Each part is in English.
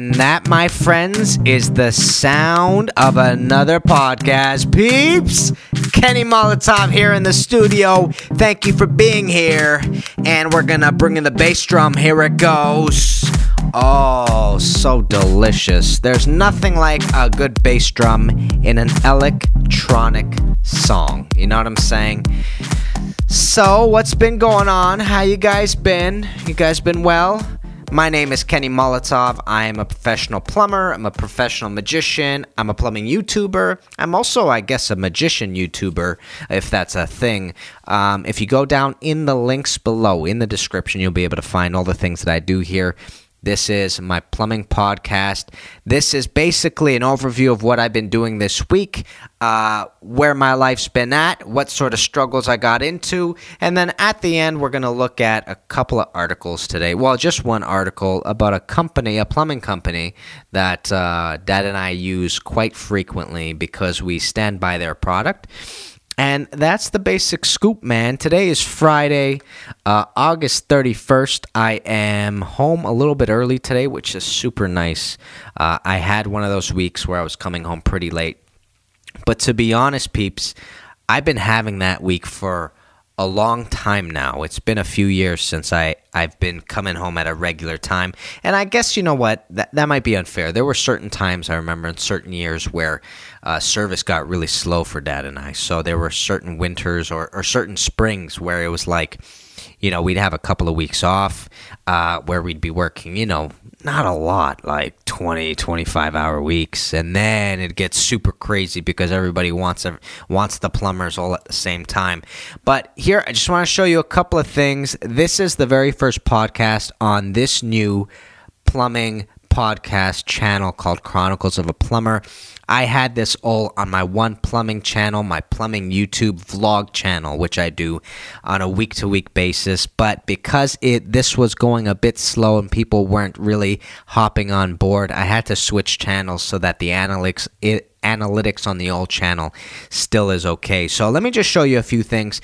And that, my friends, is the sound of another podcast. Peeps, Kenny Molotov here in the studio. Thank you for being here. And we're gonna bring in the bass drum. Here it goes. Oh, so delicious. There's nothing like a good bass drum in an electronic song. You know what I'm saying? So, what's been going on? How you guys been? You guys been well? My name is Kenny Molotov. I am a professional plumber. I'm a professional magician. I'm a plumbing YouTuber. I'm also, I guess, a magician YouTuber, if that's a thing. Um, if you go down in the links below in the description, you'll be able to find all the things that I do here. This is my plumbing podcast. This is basically an overview of what I've been doing this week, uh, where my life's been at, what sort of struggles I got into, and then at the end, we're going to look at a couple of articles today. Well, just one article about a company, a plumbing company that uh, Dad and I use quite frequently because we stand by their product. And that's the basic scoop, man. Today is Friday, uh, August 31st. I am home a little bit early today, which is super nice. Uh, I had one of those weeks where I was coming home pretty late. But to be honest, peeps, I've been having that week for a long time now. It's been a few years since I, I've been coming home at a regular time. And I guess, you know what, that, that might be unfair. There were certain times I remember in certain years where uh, service got really slow for dad and I. So there were certain winters or, or certain springs where it was like, you know, we'd have a couple of weeks off uh, where we'd be working, you know, not a lot, like 20, 25 hour weeks. And then it gets super crazy because everybody wants wants the plumbers all at the same time. But here, I just want to show you a couple of things. This is the very first podcast on this new plumbing podcast channel called Chronicles of a Plumber. I had this all on my one plumbing channel, my plumbing YouTube vlog channel, which I do on a week to week basis. But because it this was going a bit slow and people weren't really hopping on board, I had to switch channels so that the analytics it, analytics on the old channel still is okay. So let me just show you a few things.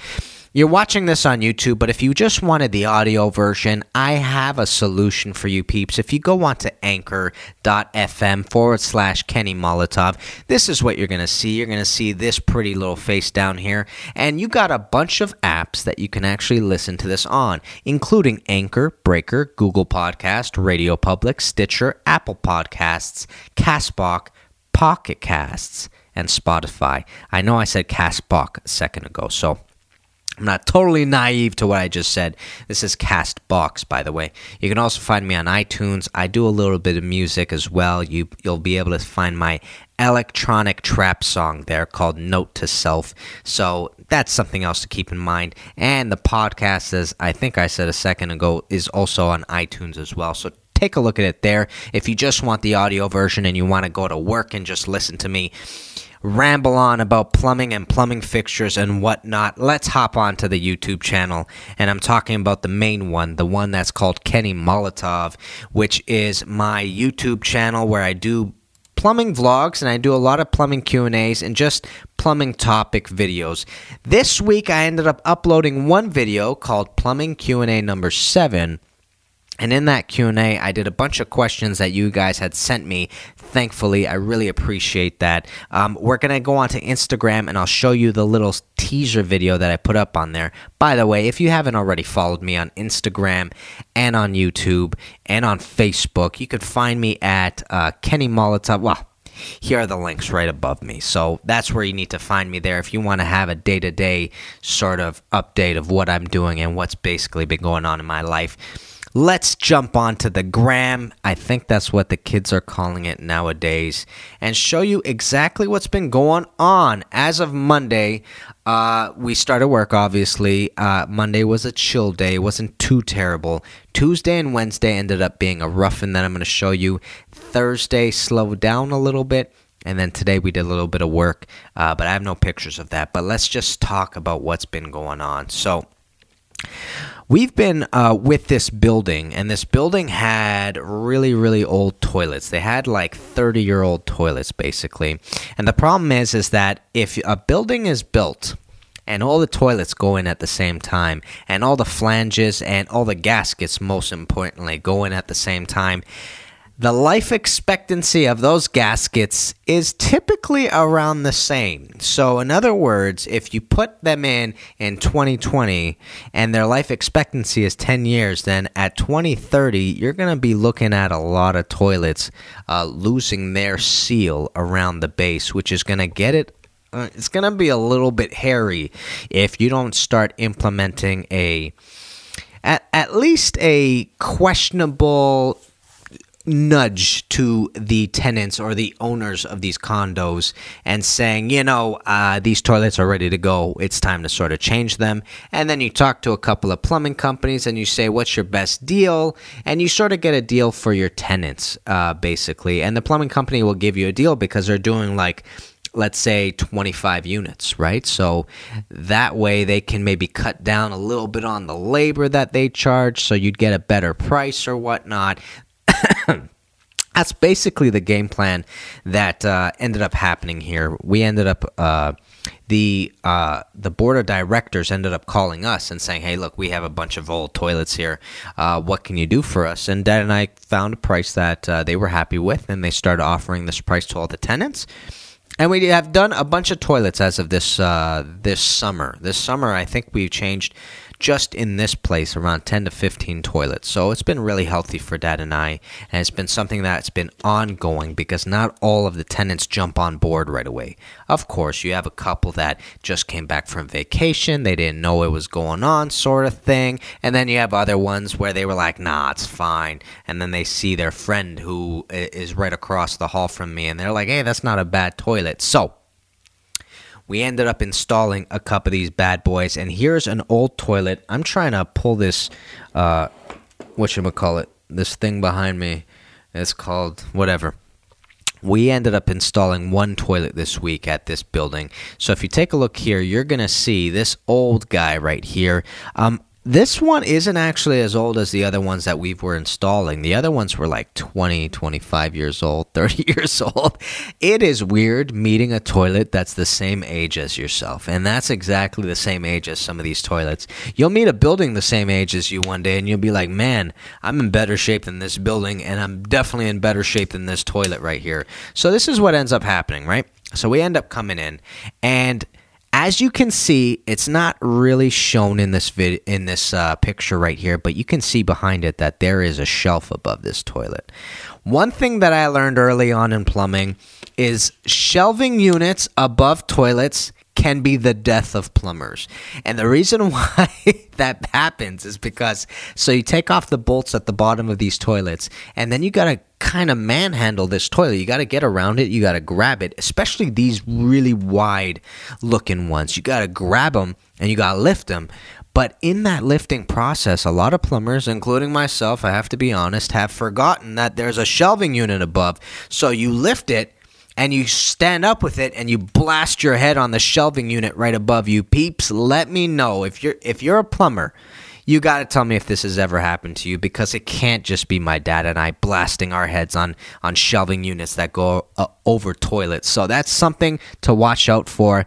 You're watching this on YouTube, but if you just wanted the audio version, I have a solution for you peeps. If you go on to anchor.fm forward slash Kenny Molotov, this is what you're going to see. You're going to see this pretty little face down here, and you got a bunch of apps that you can actually listen to this on, including Anchor, Breaker, Google Podcast, Radio Public, Stitcher, Apple Podcasts, Castbox, Pocket Casts, and Spotify. I know I said Castbox a second ago, so I'm not totally naive to what I just said. This is Castbox, by the way. You can also find me on iTunes. I do a little bit of music as well. You you'll be able to find my electronic trap song there called Note to Self. So that's something else to keep in mind. And the podcast, as I think I said a second ago, is also on iTunes as well. So take a look at it there. If you just want the audio version and you want to go to work and just listen to me ramble on about plumbing and plumbing fixtures and whatnot, let's hop on to the YouTube channel. And I'm talking about the main one, the one that's called Kenny Molotov, which is my YouTube channel where I do plumbing vlogs and I do a lot of plumbing Q&As and just plumbing topic videos. This week I ended up uploading one video called Plumbing Q&A number 7 and in that Q&A, I did a bunch of questions that you guys had sent me. Thankfully, I really appreciate that. Um, we're going to go on to Instagram, and I'll show you the little teaser video that I put up on there. By the way, if you haven't already followed me on Instagram and on YouTube and on Facebook, you could find me at uh, Kenny Molotov. Well, here are the links right above me. So that's where you need to find me there if you want to have a day to day sort of update of what I'm doing and what's basically been going on in my life. Let's jump onto the gram. I think that's what the kids are calling it nowadays, and show you exactly what's been going on. As of Monday, uh, we started work, obviously. Uh, Monday was a chill day, it wasn't too terrible. Tuesday and Wednesday ended up being a rough, and then I'm going to show you. Thursday slowed down a little bit. And then today we did a little bit of work, uh, but I have no pictures of that. But let's just talk about what's been going on. So, We've been uh, with this building, and this building had really, really old toilets. They had like 30 year old toilets, basically. And the problem is, is that if a building is built, and all the toilets go in at the same time, and all the flanges and all the gaskets, most importantly, go in at the same time. The life expectancy of those gaskets is typically around the same. So, in other words, if you put them in in 2020 and their life expectancy is 10 years, then at 2030, you're going to be looking at a lot of toilets uh, losing their seal around the base, which is going to get it. Uh, it's going to be a little bit hairy if you don't start implementing a at, at least a questionable nudge to the tenants or the owners of these condos and saying, you know, uh, these toilets are ready to go. It's time to sort of change them. And then you talk to a couple of plumbing companies and you say, what's your best deal? And you sort of get a deal for your tenants, uh, basically. And the plumbing company will give you a deal because they're doing like, let's say 25 units, right? So that way they can maybe cut down a little bit on the labor that they charge so you'd get a better price or whatnot. That's basically the game plan that uh, ended up happening here. We ended up uh, the uh, the board of directors ended up calling us and saying, "Hey, look, we have a bunch of old toilets here. Uh, what can you do for us?" And Dad and I found a price that uh, they were happy with, and they started offering this price to all the tenants. And we have done a bunch of toilets as of this uh, this summer. This summer, I think we've changed just in this place around 10 to 15 toilets. So it's been really healthy for Dad and I, and it's been something that's been ongoing because not all of the tenants jump on board right away. Of course, you have a couple that just came back from vacation, they didn't know it was going on, sort of thing, and then you have other ones where they were like, nah, it's fine, and then they see their friend who is right across the hall from me, and they're like, hey, that's not a bad toilet. So, we ended up installing a couple of these bad boys and here's an old toilet i'm trying to pull this uh what we call it this thing behind me it's called whatever we ended up installing one toilet this week at this building. So if you take a look here, you're to see this old guy right here. Um, this one isn't actually as old as the other ones that we were installing. The other ones were like 20, 25 years old, 30 years old. It is weird meeting a toilet that's the same age as yourself. And that's exactly the same age as some of these toilets. You'll meet a building the same age as you one day and you'll be like, man, I'm in better shape than this building and I'm definitely in better shape than this toilet right here. So this is what ends up happening, right? So we end up coming in and as you can see, it's not really shown in this vid- in this uh, picture right here, but you can see behind it that there is a shelf above this toilet. One thing that I learned early on in plumbing is shelving units above toilets can be the death of plumbers. And the reason why that happens is because so you take off the bolts at the bottom of these toilets and then you got to kind of manhandle this toilet. You got to get around it, you got to grab it, especially these really wide looking ones. You got to grab them and you got to lift them. But in that lifting process, a lot of plumbers, including myself, I have to be honest, have forgotten that there's a shelving unit above. So you lift it and you stand up with it and you blast your head on the shelving unit right above you peeps let me know. If you're if you're a plumber you got to tell me if this has ever happened to you because it can't just be my dad and I blasting our heads on on shelving units that go uh, over toilets. So that's something to watch out for.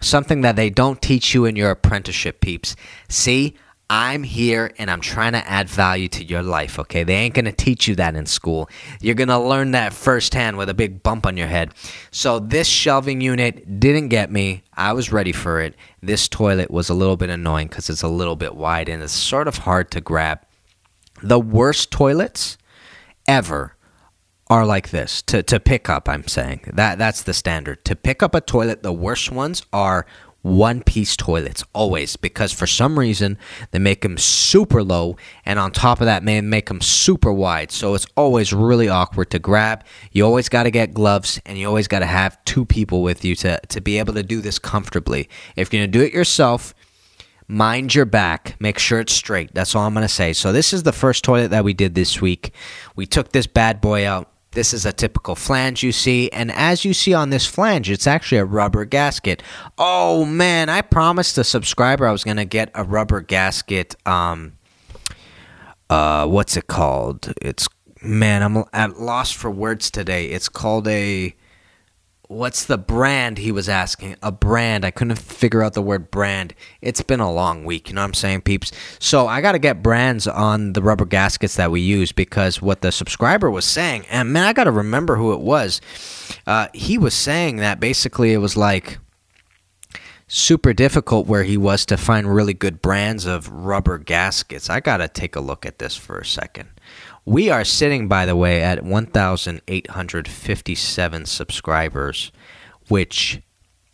Something that they don't teach you in your apprenticeship peeps. See I'm here and I'm trying to add value to your life, okay? They ain't gonna teach you that in school. You're gonna learn that firsthand with a big bump on your head. So, this shelving unit didn't get me. I was ready for it. This toilet was a little bit annoying because it's a little bit wide and it's sort of hard to grab. The worst toilets ever are like this to, to pick up i'm saying that that's the standard to pick up a toilet the worst ones are one piece toilets always because for some reason they make them super low and on top of that may make them super wide. So it's always really awkward to grab. You always got to get gloves and you always got to have two people with you to, to be able to do this comfortably. If you're going to do it yourself mind your back. Make sure it's straight. That's all i'm going to say. So this is the first toilet that we did this week. We took this bad boy out this is a typical flange you see, and as you see on this flange, it's actually a rubber gasket. Oh man, I promised a subscriber I was gonna get a rubber gasket. Um, uh, what's it called? It's man, I'm at loss for words today. It's called a what's the brand he was asking? A brand. I couldn't figure out the word brand. It's been a long week you know what i'm saying peeps? So i got to get brands on the rubber gaskets that we use because what the subscriber was saying and man i got to remember who it was uh, he was saying that basically it was like super difficult where he was to find really good brands of rubber gaskets. I got to take a look at this for a second we are sitting, by the way, at 1,857 subscribers, which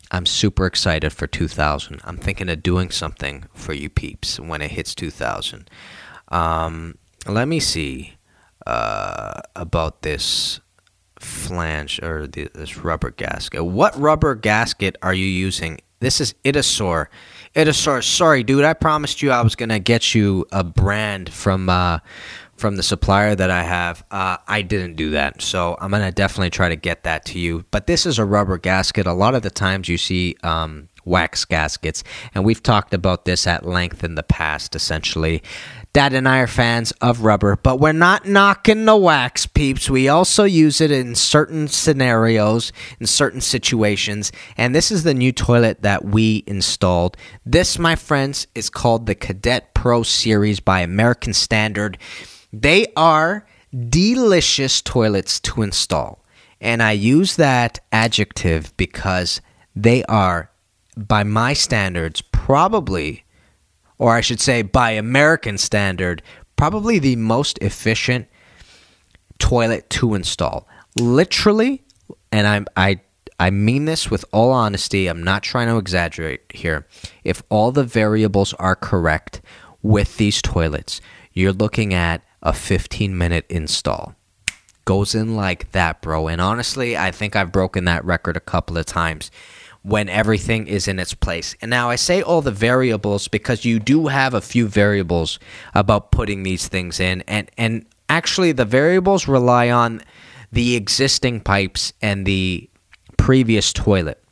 I'm super excited for 2,000. I'm thinking of doing something for you peeps when it hits 2,000. Um, let me see uh, about this flange or the, this rubber gasket. What rubber gasket are you using? This is Itasor. Itasor, sorry, dude. I promised you I was gonna get you a brand from uh, from the supplier that I have. Uh, I didn't do that, so I'm gonna definitely try to get that to you. But this is a rubber gasket. A lot of the times you see um, wax gaskets, and we've talked about this at length in the past. Essentially, Dad and I are fans of rubber, but we're not knocking the wax, peeps. We also use it in certain scenarios, in certain situations, and this is the new toilet that we installed. This, my friends, is called the Cadet Pro Series by American Standard. They are delicious toilets to install. And I use that adjective because they are, by my standards, probably, or I should say by American standard, probably the most efficient toilet to install. Literally, and I'm, I I mean this with all honesty. I'm not trying to exaggerate here. If all the variables are correct with these toilets, you're looking at a 15 minute install. Goes in like that, bro. And honestly, I think I've broken that record a couple of times when everything is in its place. And now I say all the variables because you do have a few variables about putting these things in and and actually the variables rely on the existing pipes and the previous toilet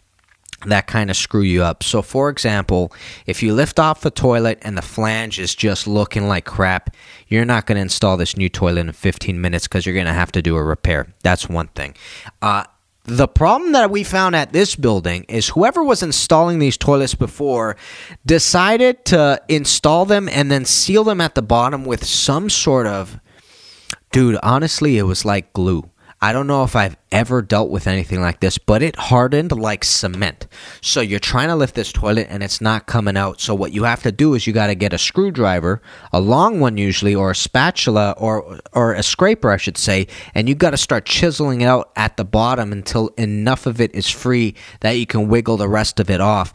that kind of screw you up. So, for example, if you lift off the toilet and the flange is just looking like crap, you're not going to install this new toilet in 15 minutes because you're going to have to do a repair. That's one thing. Uh, the problem that we found at this building is whoever was installing these toilets before decided to install them and then seal them at the bottom with some sort of. Dude, honestly, it was like glue. I don't know if I've ever dealt with anything like this, but it hardened like cement. So you're trying to lift this toilet and it's not coming out. So what you have to do is you got to get a screwdriver, a long one usually, or a spatula or or a scraper, I should say, and you got to start chiseling it out at the bottom until enough of it is free that you can wiggle the rest of it off.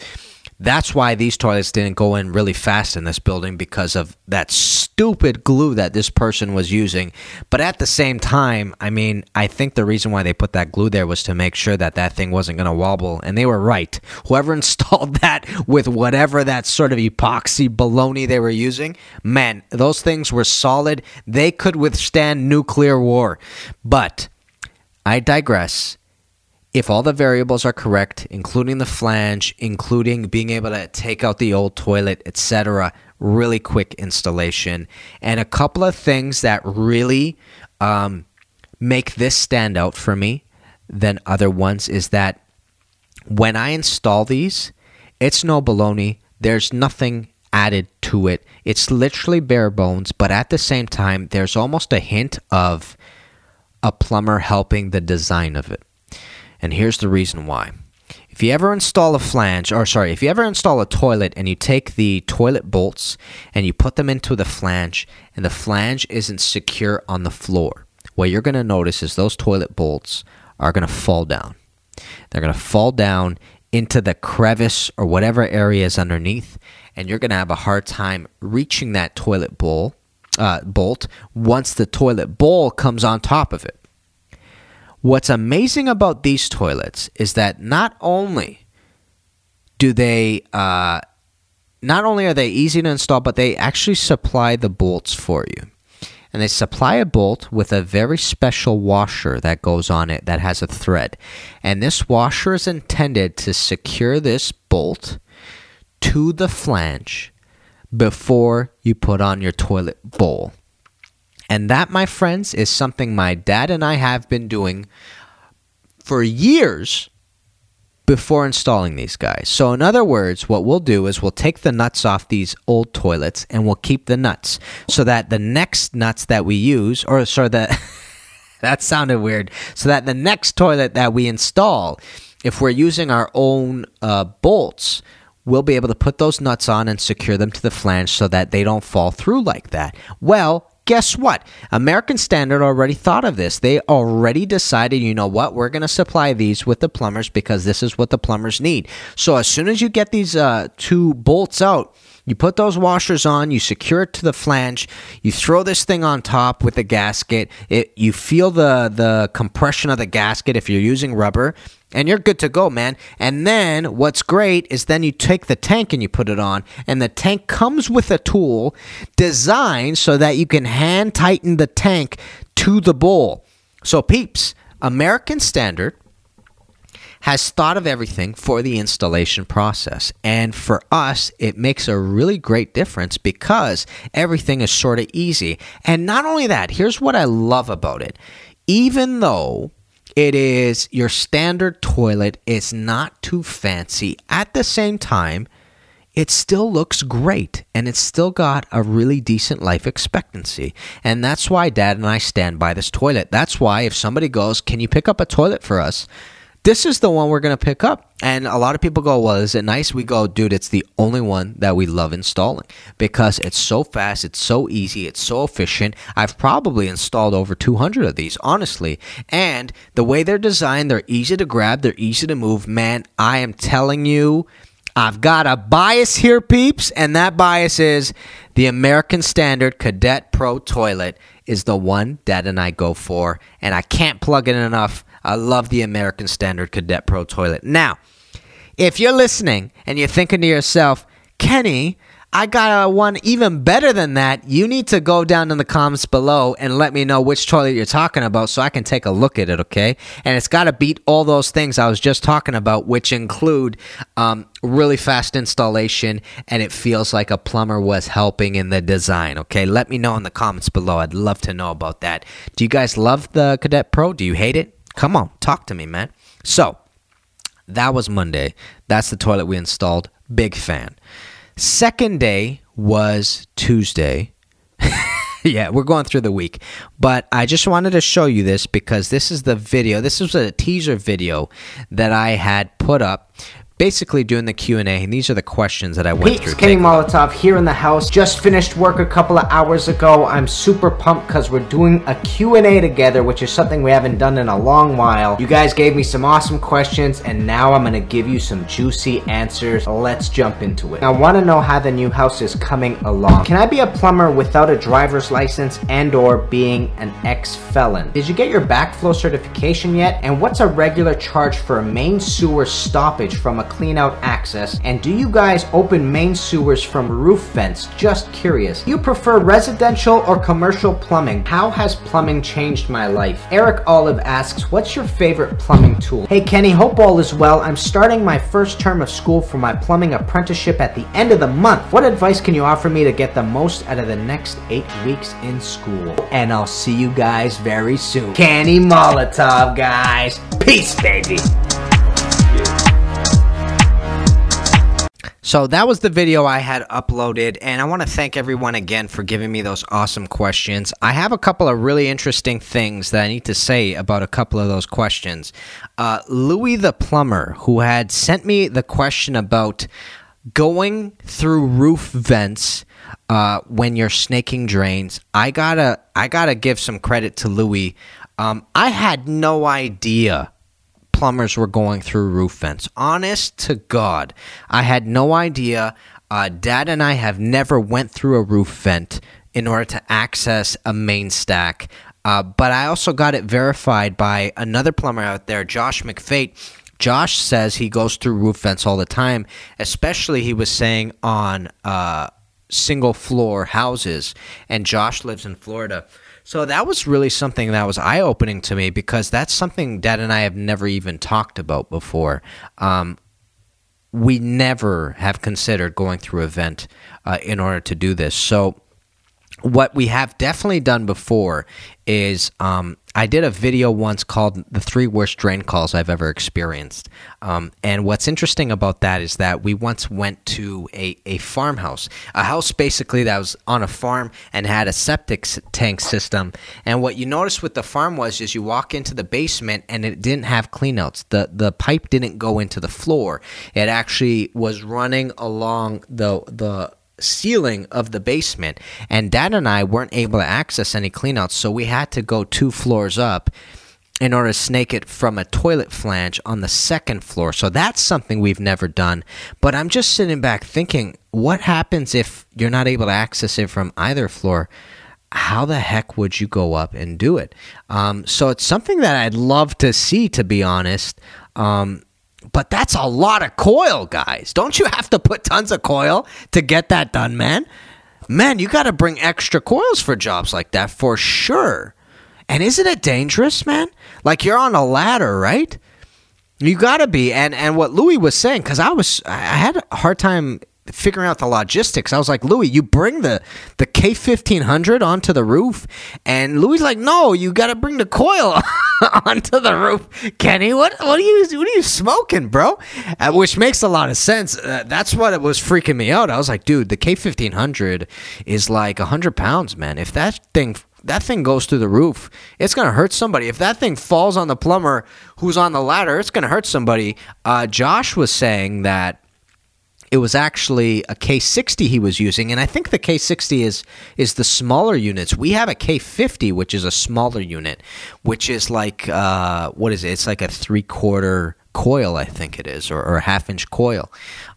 That's why these toilets didn't go in really fast in this building because of that stupid glue that this person was using. But at the same time, I mean, I think the reason why they put that glue there was to make sure that that thing wasn't going to wobble. And they were right. Whoever installed that with whatever that sort of epoxy baloney they were using, man, those things were solid. They could withstand nuclear war. But I digress if all the variables are correct, including the flange, including being able to take out the old toilet, etc., really quick installation. And a couple of things that really um, make this stand out for me than other ones is that when I install these, it's no baloney. There's nothing added to it. It's literally bare bones, but at the same time, there's almost a hint of a plumber helping the design of it. And here's the reason why. If you ever install a flange, or sorry, if you ever install a toilet and you take the toilet bolts and you put them into the flange and the flange isn't secure on the floor, what you're going to notice is those toilet bolts are going to fall down. They're going to fall down into the crevice or whatever area is underneath, and you're going to have a hard time reaching that toilet bowl uh, bolt once the toilet bowl comes on top of it. What's amazing about these toilets is that not only do they uh, not only are they easy to install, but they actually supply the bolts for you. And they supply a bolt with a very special washer that goes on it that has a thread. And this washer is intended to secure this bolt to the flange before you put on your toilet bowl. And that, my friends, is something my dad and I have been doing for years before installing these guys. So, in other words, what we'll do is we'll take the nuts off these old toilets and we'll keep the nuts so that the next nuts that we use, or sorry, that that sounded weird, so that the next toilet that we install, if we're using our own uh, bolts, we'll be able to put those nuts on and secure them to the flange so that they don't fall through like that. Well, guess what? American Standard already thought of this. They already decided, you know what? We're going to supply these with the plumbers because this is what the plumbers need. So as soon as you get these uh, two bolts out, you put those washers on, you secure it to the flange, you throw this thing on top with the gasket. It, you feel the the compression of the gasket if you're using rubber, and you're good to go, man. And then what's great is then you take the tank and you put it on, and the tank comes with a tool designed so that you can hand tighten the tank to the bowl. So peeps, American Standard has thought of everything for the installation process. And for us, it makes a really great difference because everything is sort of easy. And not only that, here's what I love about it. Even though it is your standard toilet, it's not too fancy. At the same time, it still looks great and it's still got a really decent life expectancy. And that's why dad and I stand by this toilet. That's why if somebody goes, Can you pick up a toilet for us? This is the one we're going to pick up. And a lot of people go, Well, is it nice? We go, Dude, it's the only one that we love installing because it's so fast, it's so easy, it's so efficient. I've probably installed over 200 of these, honestly. And the way they're designed, they're easy to grab, they're easy to move. Man, I am telling you, I've got a bias here, peeps, and that bias is the American Standard Cadet Pro toilet is the one Dad and I go for, and I can't plug it enough. I love the American Standard Cadet Pro toilet. Now, if you're listening and you're thinking to yourself, Kenny, I got a one even better than that. You need to go down in the comments below and let me know which toilet you're talking about so I can take a look at it, okay? And it's got to beat all those things I was just talking about, which include um, really fast installation and it feels like a plumber was helping in the design, okay? Let me know in the comments below. I'd love to know about that. Do you guys love the Cadet Pro? Do you hate it? Come on, talk to me, man. So, that was Monday. That's the toilet we installed. Big fan. Second day was Tuesday. yeah, we're going through the week. But I just wanted to show you this because this is the video. This was a teaser video that I had put up basically doing the Q&A and these are the questions that I went Peeps, through. Kenny Molotov here in the house. Just finished work a couple of hours ago. I'm super pumped because we're doing a Q&A together, which is something we haven't done in a long while. You guys gave me some awesome questions and now I'm going to give you some juicy answers. Let's jump into it. I want to know how the new house is coming along. Can I be a plumber without a driver's license and or being an ex-felon? Did you get your backflow certification yet? And what's a regular charge for a main sewer stoppage from a clean out access? And do you guys open main sewers from roof vents? Just curious. You prefer residential or commercial plumbing? How has plumbing changed my life? Eric Olive asks, what's your favorite plumbing tool? Hey Kenny, hope all is well. I'm starting my first term of school for my plumbing apprenticeship at the end of the month. What advice can you offer me to get the most out of the next eight weeks in school? And I'll see you guys very soon. Kenny Molotov, guys. Peace, baby. So that was the video I had uploaded, and I want to thank everyone again for giving me those awesome questions. I have a couple of really interesting things that I need to say about a couple of those questions. Uh, Louis the Plumber, who had sent me the question about going through roof vents uh, when you're snaking drains, I gotta I gotta give some credit to Louis. Um, I had no idea plumbers were going through roof vents. Honest to God, I had no idea. Uh, Dad and I have never went through a roof vent in order to access a main stack. Uh, but I also got it verified by another plumber out there, Josh McFate. Josh says he goes through roof vents all the time, especially he was saying on uh, single floor houses. And Josh lives in Florida. So that was really something that was eye opening to me because that's something Dad and I have never even talked about before. Um, we never have considered going through a vent uh, in order to do this. So what we have definitely done before is um, I did a video once called The Three Worst Drain Calls I've Ever Experienced. Um, and what's interesting about that is that we once went to a, a farmhouse, a house basically that was on a farm and had a septic tank system. And what you noticed with the farm was is you walk into the basement and it didn't have cleanouts. The, the pipe didn't go into the floor. It actually was running along the, the ceiling of the basement. And Dad and I weren't able to access any cleanouts, so we had to go two floors up in order to snake it from a toilet flange on the second floor. So that's something we've never done. But I'm just sitting back thinking, what happens if you're not able to access it from either floor? How the heck would you go up and do it? Um, so it's something that I'd love to see, to be honest. Um, but that's a lot of coil, guys. Don't you have to put tons of coil to get that done, man? Man, you got to bring extra coils for jobs like that for sure. And isn't it dangerous, man? Like you're on a ladder, right? You got to be. And and what Louis was saying cuz I was I had a hard time figuring out the logistics. I was like, Louis, you bring the the K fifteen hundred onto the roof, and Louis like, no, you got to bring the coil onto the roof. Kenny, what what are you what are you smoking, bro? Uh, which makes a lot of sense. Uh, that's what it was freaking me out. I was like, dude, the K fifteen hundred is like hundred pounds, man. If that thing that thing goes through the roof, it's gonna hurt somebody. If that thing falls on the plumber who's on the ladder, it's gonna hurt somebody. Uh, Josh was saying that it was actually a K60 he was using, and I think the K60 is is the smaller units. We have a K50, which is a smaller unit, which is like uh, what is it? It's like a three quarter coil, I think it is, or, or a half inch coil.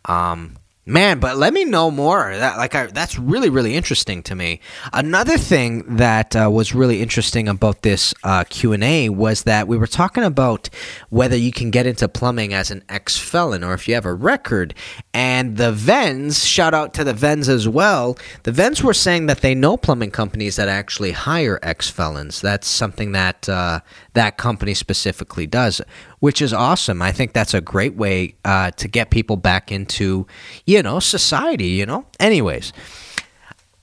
Um, Man, but let me know more. That like I, that's really really interesting to me. Another thing that uh, was really interesting about this uh, Q and A was that we were talking about whether you can get into plumbing as an ex felon or if you have a record. And the Vens, shout out to the Vens as well. The Vens were saying that they know plumbing companies that actually hire ex felons. That's something that uh, that company specifically does which is awesome. I think that's a great way uh, to get people back into, you know, society, you know? Anyways,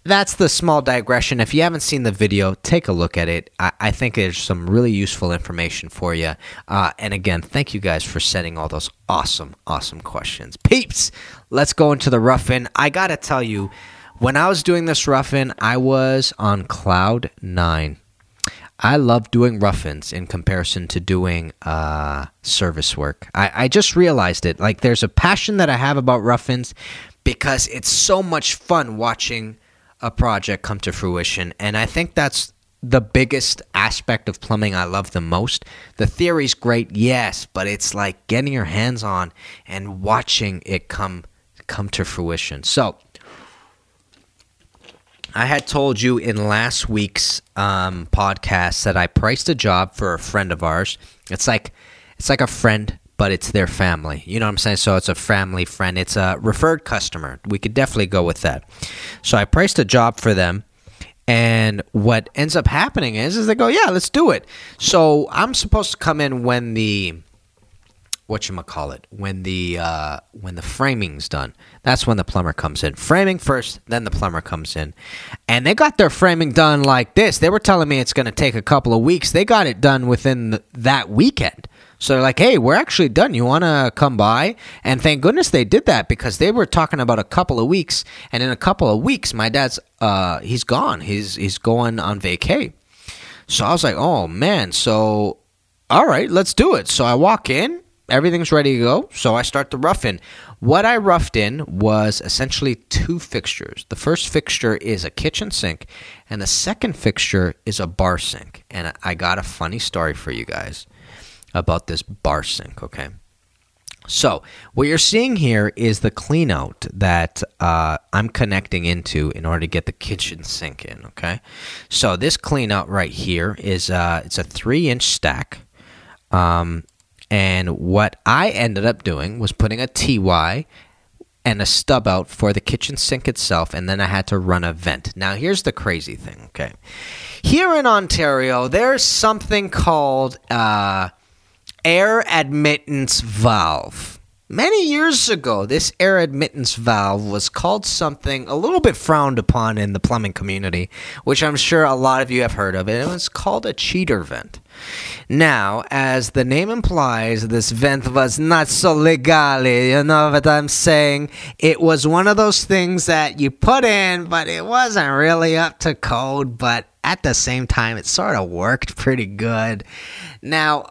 that's the small digression. If you haven't seen the video, take a look at it. I, I think there's some really useful information for you. Uh, and again, thank you guys for sending all those awesome, awesome questions. Peeps, let's go into the rough-in. I got to tell you, when I was doing this rough-in, I was on cloud nine. I love doing rough-ins in comparison to doing uh, service work. I, I just realized it. Like, there's a passion that I have about rough-ins because it's so much fun watching a project come to fruition. And I think that's the biggest aspect of plumbing I love the most. The theory's great, yes, but it's like getting your hands on and watching it come come to fruition. So, I had told you in last week's um, podcast that I priced a job for a friend of ours. It's like it's like a friend, but it's their family. You know what I'm saying? So it's a family friend. It's a referred customer. We could definitely go with that. So I priced a job for them. And what ends up happening is, is they go, yeah, let's do it. So I'm supposed to come in when the what you call it when the uh, when the framing's done. That's when the plumber comes in. Framing first, then the plumber comes in, and they got their framing done like this. They were telling me it's going to take a couple of weeks. They got it done within the, that weekend. So they're like, "Hey, we're actually done. You want to come by?" And thank goodness they did that because they were talking about a couple of weeks. And in a couple of weeks, my dad's uh, he's gone. He's he's going on vacay. So I was like, "Oh man!" So all right, let's do it. So I walk in everything's ready to go. So I start the rough in. What I roughed in was essentially two fixtures. The first fixture is a kitchen sink, and the second fixture is a bar sink. And I got a funny story for you guys about this bar sink, okay? So, what you're seeing here is the clean out that uh, I'm connecting into in order to get the kitchen sink in, okay? So, this clean out right here is uh, it's a three inch stack. Um, and what I ended up doing was putting a TY and a stub out for the kitchen sink itself, and then I had to run a vent. Now, here's the crazy thing, okay? Here in Ontario, there's something called uh, air admittance valve. Many years ago, this air admittance valve was called something a little bit frowned upon in the plumbing community, which I'm sure a lot of you have heard of. It was called a cheater vent. Now, as the name implies, this vent was not so legal. You know what I'm saying? It was one of those things that you put in, but it wasn't really up to code. But at the same time, it sort of worked pretty good. Now,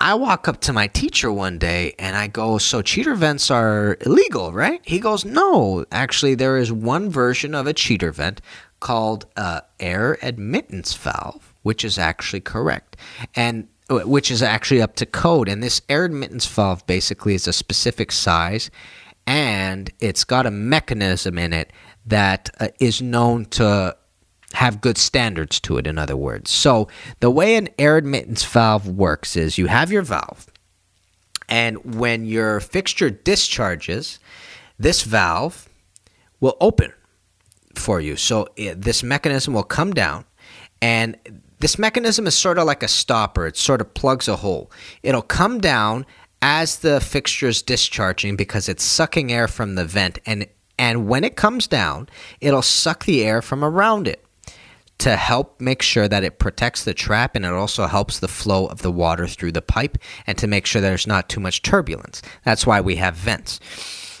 I walk up to my teacher one day and I go, So cheater vents are illegal, right? He goes, No, actually, there is one version of a cheater vent called a air admittance valve, which is actually correct. And uh, which is actually up to code. And this air admittance valve basically is a specific size and it's got a mechanism in it that uh, is known to have good standards to it, in other words. So, the way an air admittance valve works is you have your valve, and when your fixture discharges, this valve will open for you. So, it, this mechanism will come down, and this mechanism is sort of like a stopper, it sort of plugs a hole. It'll come down as the fixture is discharging because it's sucking air from the vent and and when it comes down, it'll suck the air from around it to help make sure that it protects the trap and it also helps the flow of the water through the pipe and to make sure there's not too much turbulence. That's why we have vents.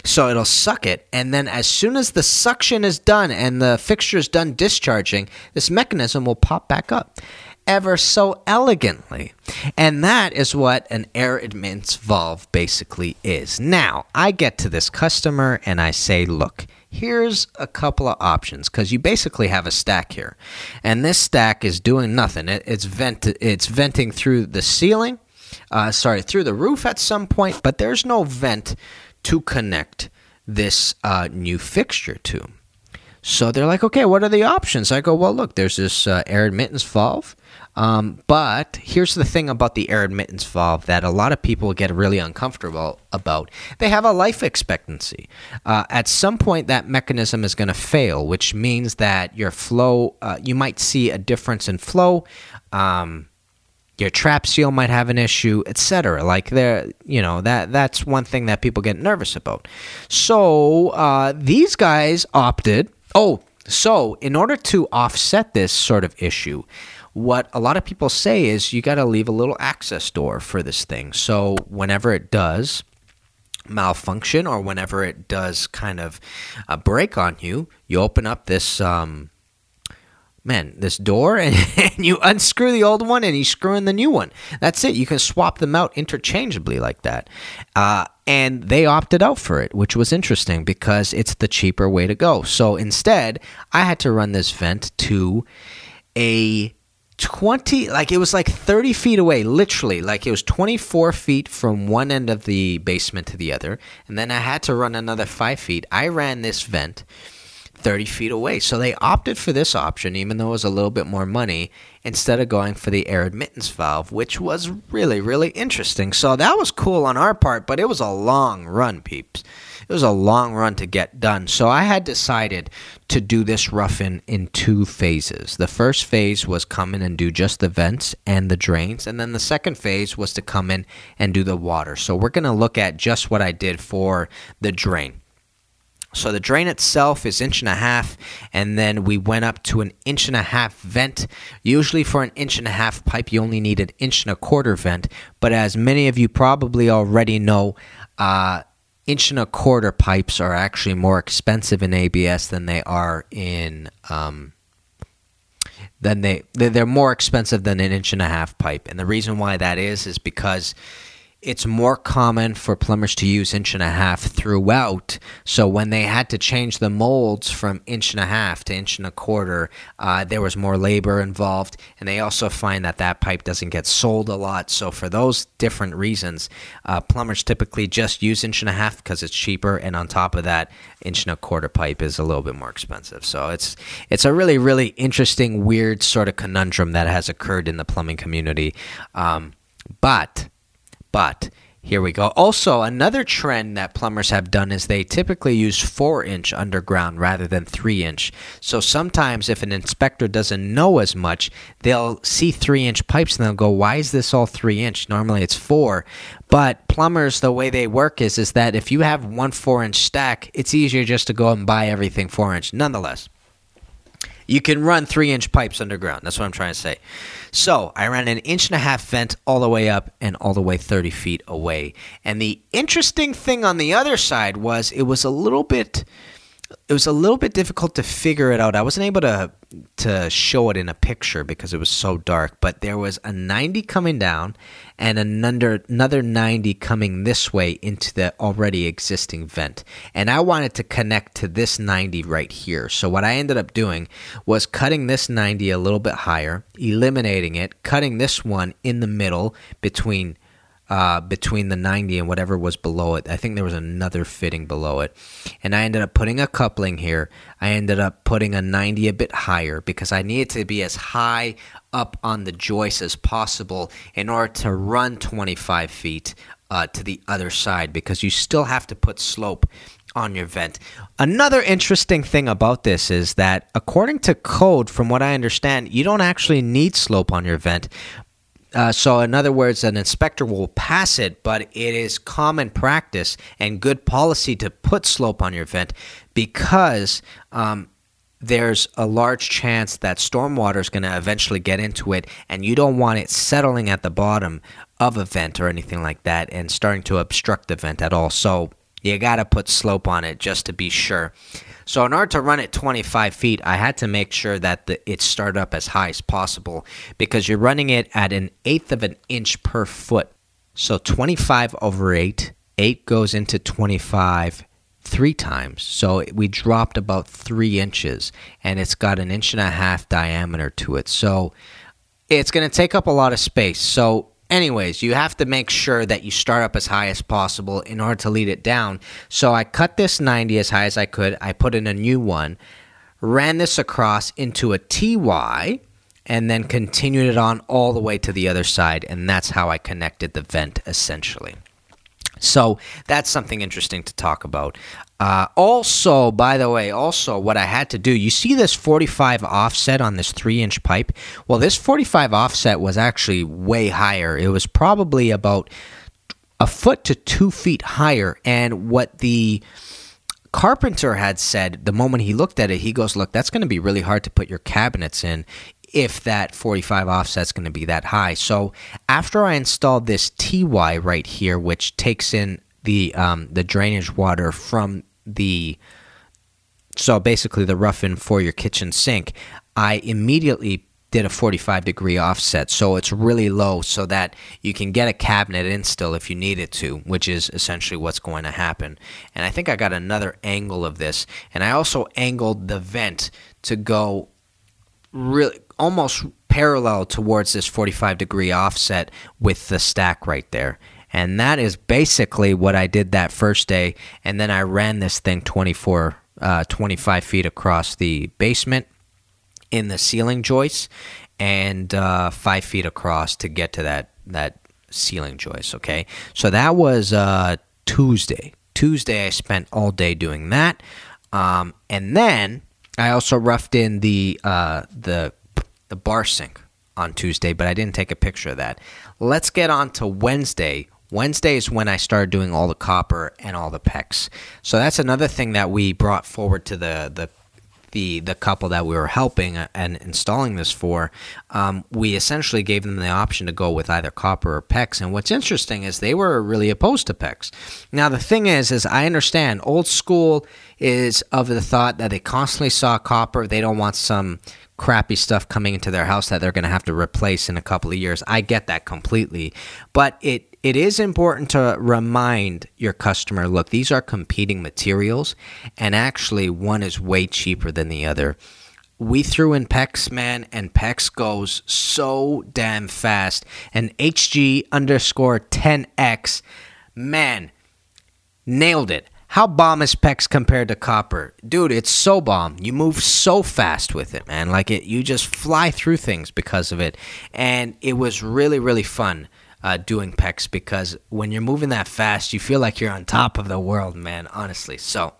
So it'll suck it, and then as soon as the suction is done and the fixture is done discharging, this mechanism will pop back up ever so elegantly. And that is what an air admittance valve basically is. Now, I get to this customer and I say, look, here's a couple of options because you basically have a stack here, and this stack is doing nothing. It, it's vent it's venting through the ceiling, uh, sorry, through the roof at some point, but there's no vent to connect this uh, new fixture to. So they're like, okay, what are the options? I go, well, look, there's this uh, air admittance valve. Um, but here's the thing about the air admittance valve that a lot of people get really uncomfortable about. They have a life expectancy. Uh, at some point, that mechanism is going to fail, which means that your flow, uh, you might see a difference in flow. Um, your trap seal might have an issue, etc. Like there, you know that that's one thing that people get nervous about. So uh, these guys opted. Oh, so in order to offset this sort of issue, what a lot of people say is you got to leave a little access door for this thing. So whenever it does malfunction or whenever it does kind of uh, break on you, you open up this um, man this door and, and, you unscrew the old one and you screw in the new one. That's it. You can swap them out interchangeably like that. Uh, and they opted out for it, which was interesting because it's the cheaper way to go. So instead, I had to run this vent to a 20 like it was like 30 feet away literally. Like it was 24 feet from one end of the basement to the other and then i had to run another five feet. I ran this vent 30 feet away. So they opted for this option even though it was a little bit more money instead of going for the air admittance valve which was really really interesting. So that was cool on our part but it was a long run peeps it was a long run to get done. So I had decided to do this rough-in in two phases. The first phase was come in and do just the vents and the drains, and then the second phase was to come in and do the water. So we're going to look at just what I did for the drain. So the drain itself is inch and a half, and then we went up to an inch and a half vent. Usually for an inch and a half pipe, you only need an inch and a quarter vent. But as many of you probably already know, uh, inch and a quarter pipes are actually more expensive in ABS than they are in um, than they they're more expensive than an inch and a half pipe. And the reason why that is is because it's more common for plumbers to use inch and a half throughout. So when they had to change the molds from inch and a half to inch and a quarter, uh, there was more labor involved, and they also find that that pipe doesn't get sold a lot. So for those different reasons, uh, plumbers typically just use inch and a half because it's cheaper, and on top of that, inch and a quarter pipe is a little bit more expensive. So it's it's a really really interesting, weird sort of conundrum that has occurred in the plumbing community, um, but but Here we go. Also, another trend that plumbers have done is they typically use 4 inch underground rather than 3 inch. So sometimes, if an inspector doesn't know as much, they'll see 3 inch pipes and they'll go, Why is this all 3 inch? Normally it's 4. But plumbers, the way they work is, is that if you have one 4 inch stack, it's easier just to go and buy everything 4 inch. Nonetheless. You can run three inch pipes underground. That's what I'm trying to say. So I ran an inch and a half vent all the way up and all the way 30 feet away. And the interesting thing on the other side was it was a little bit it was a little bit difficult to figure it out. I wasn't able to to show it in a picture because it was so dark, but there was a 90 coming down and another another 90 coming this way into the already existing vent. And I wanted to connect to this 90 right here. So what I ended up doing was cutting this 90 a little bit higher, eliminating it, cutting this one in the middle between uh, between the 90 and whatever was below it. I think there was another fitting below it. And I ended up putting a coupling here. I ended up putting a 90 a bit higher because I needed to be as high up on the joist as possible in order to run 25 feet uh, to the other side because you still have to put slope on your vent. Another interesting thing about this is that according to code, from what I understand, you don't actually need slope on your vent, uh, so, in other words, an inspector will pass it, but it is common practice and good policy to put slope on your vent because um, there's a large chance that stormwater is going to eventually get into it, and you don't want it settling at the bottom of a vent or anything like that and starting to obstruct the vent at all. So, you got to put slope on it just to be sure. So in order to run it 25 feet, I had to make sure that the, it started up as high as possible because you're running it at an eighth of an inch per foot. So 25 over 8, 8 goes into 25 three times. So we dropped about three inches, and it's got an inch and a half diameter to it. So it's going to take up a lot of space. So Anyways, you have to make sure that you start up as high as possible in order to lead it down. So I cut this 90 as high as I could. I put in a new one, ran this across into a TY, and then continued it on all the way to the other side. And that's how I connected the vent essentially. So that's something interesting to talk about. Uh, also, by the way, also what I had to do, you see this 45 offset on this three inch pipe? Well, this 45 offset was actually way higher. It was probably about a foot to two feet higher. And what the carpenter had said the moment he looked at it, he goes, Look, that's going to be really hard to put your cabinets in if that 45 offset is going to be that high. So after I installed this TY right here, which takes in the um, the drainage water from the so basically the rough-in for your kitchen sink, I immediately did a 45 degree offset. So it's really low so that you can get a cabinet in still if you needed to which is essentially what's going to happen. And i think i got another angle of this. And i also angled the vent to go really almost parallel towards this 45 degree offset with the stack right there. And that is basically what I did that first day. And then I ran this thing 24, uh, 25 feet across the basement in the ceiling joists and uh, five feet across to get to that, that ceiling joist. Okay. So that was uh, Tuesday. Tuesday, I spent all day doing that. Um, and then I also roughed in the uh, the the bar sink on Tuesday, but I didn't take a picture of that. Let's get on to Wednesday. Wednesday is when I started doing all the copper and all the PEX. So that's another thing that we brought forward to the the the the couple that we were helping and installing this for, um, we essentially gave them the option to go with either copper or PEX. And what's interesting is they were really opposed to PEX. Now the thing is, is I understand old school is of the thought that they constantly saw copper. They don't want some crappy stuff coming into their house that they're going to have to replace in a couple of years. I get that completely, but it it is important to remind your customer look, these are competing materials, and actually, one is way cheaper than the other. We threw in PEX, man, and PEX goes so damn fast. And HG underscore 10X, man, nailed it. How bomb is PEX compared to copper? Dude, it's so bomb. You move so fast with it, man. Like it you just fly through things because of it. And it was really, really fun uh, doing PEX because when you're moving that fast, you feel like you're on top of the world, man. Honestly, so.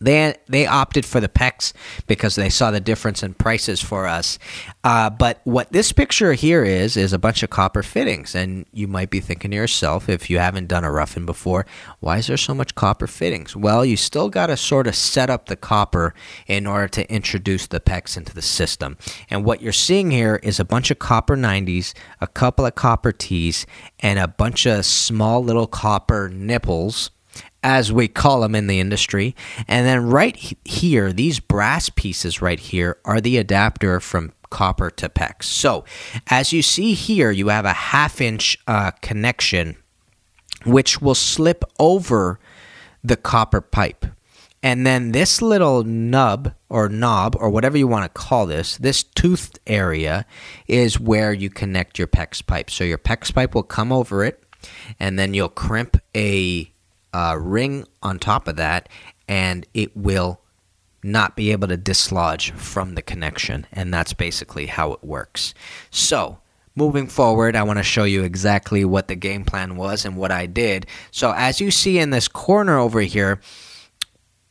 They they opted for the PEX because they saw the difference in prices for us. Uh, but what this picture here is is a bunch of copper fittings, and you might be thinking to yourself, if you haven't done a roughing before, why is there so much copper fittings? Well, you still got to sort of set up the copper in order to introduce the PEX into the system. And what you're seeing here is a bunch of copper 90s, a couple of copper Ts, and a bunch of small little copper nipples as we call them in the industry. And then right here, these brass pieces right here are the adapter from copper to PEX. So as you see here, you have a half inch uh, connection which will slip over the copper pipe. And then this little nub or knob or whatever you want to call this, this toothed area is where you connect your PEX pipe. So your PEX pipe will come over it and then you'll crimp a uh, ring on top of that, and it will not be able to dislodge from the connection. And that's basically how it works. So, moving forward, I want to show you exactly what the game plan was and what I did. So, as you see in this corner over here,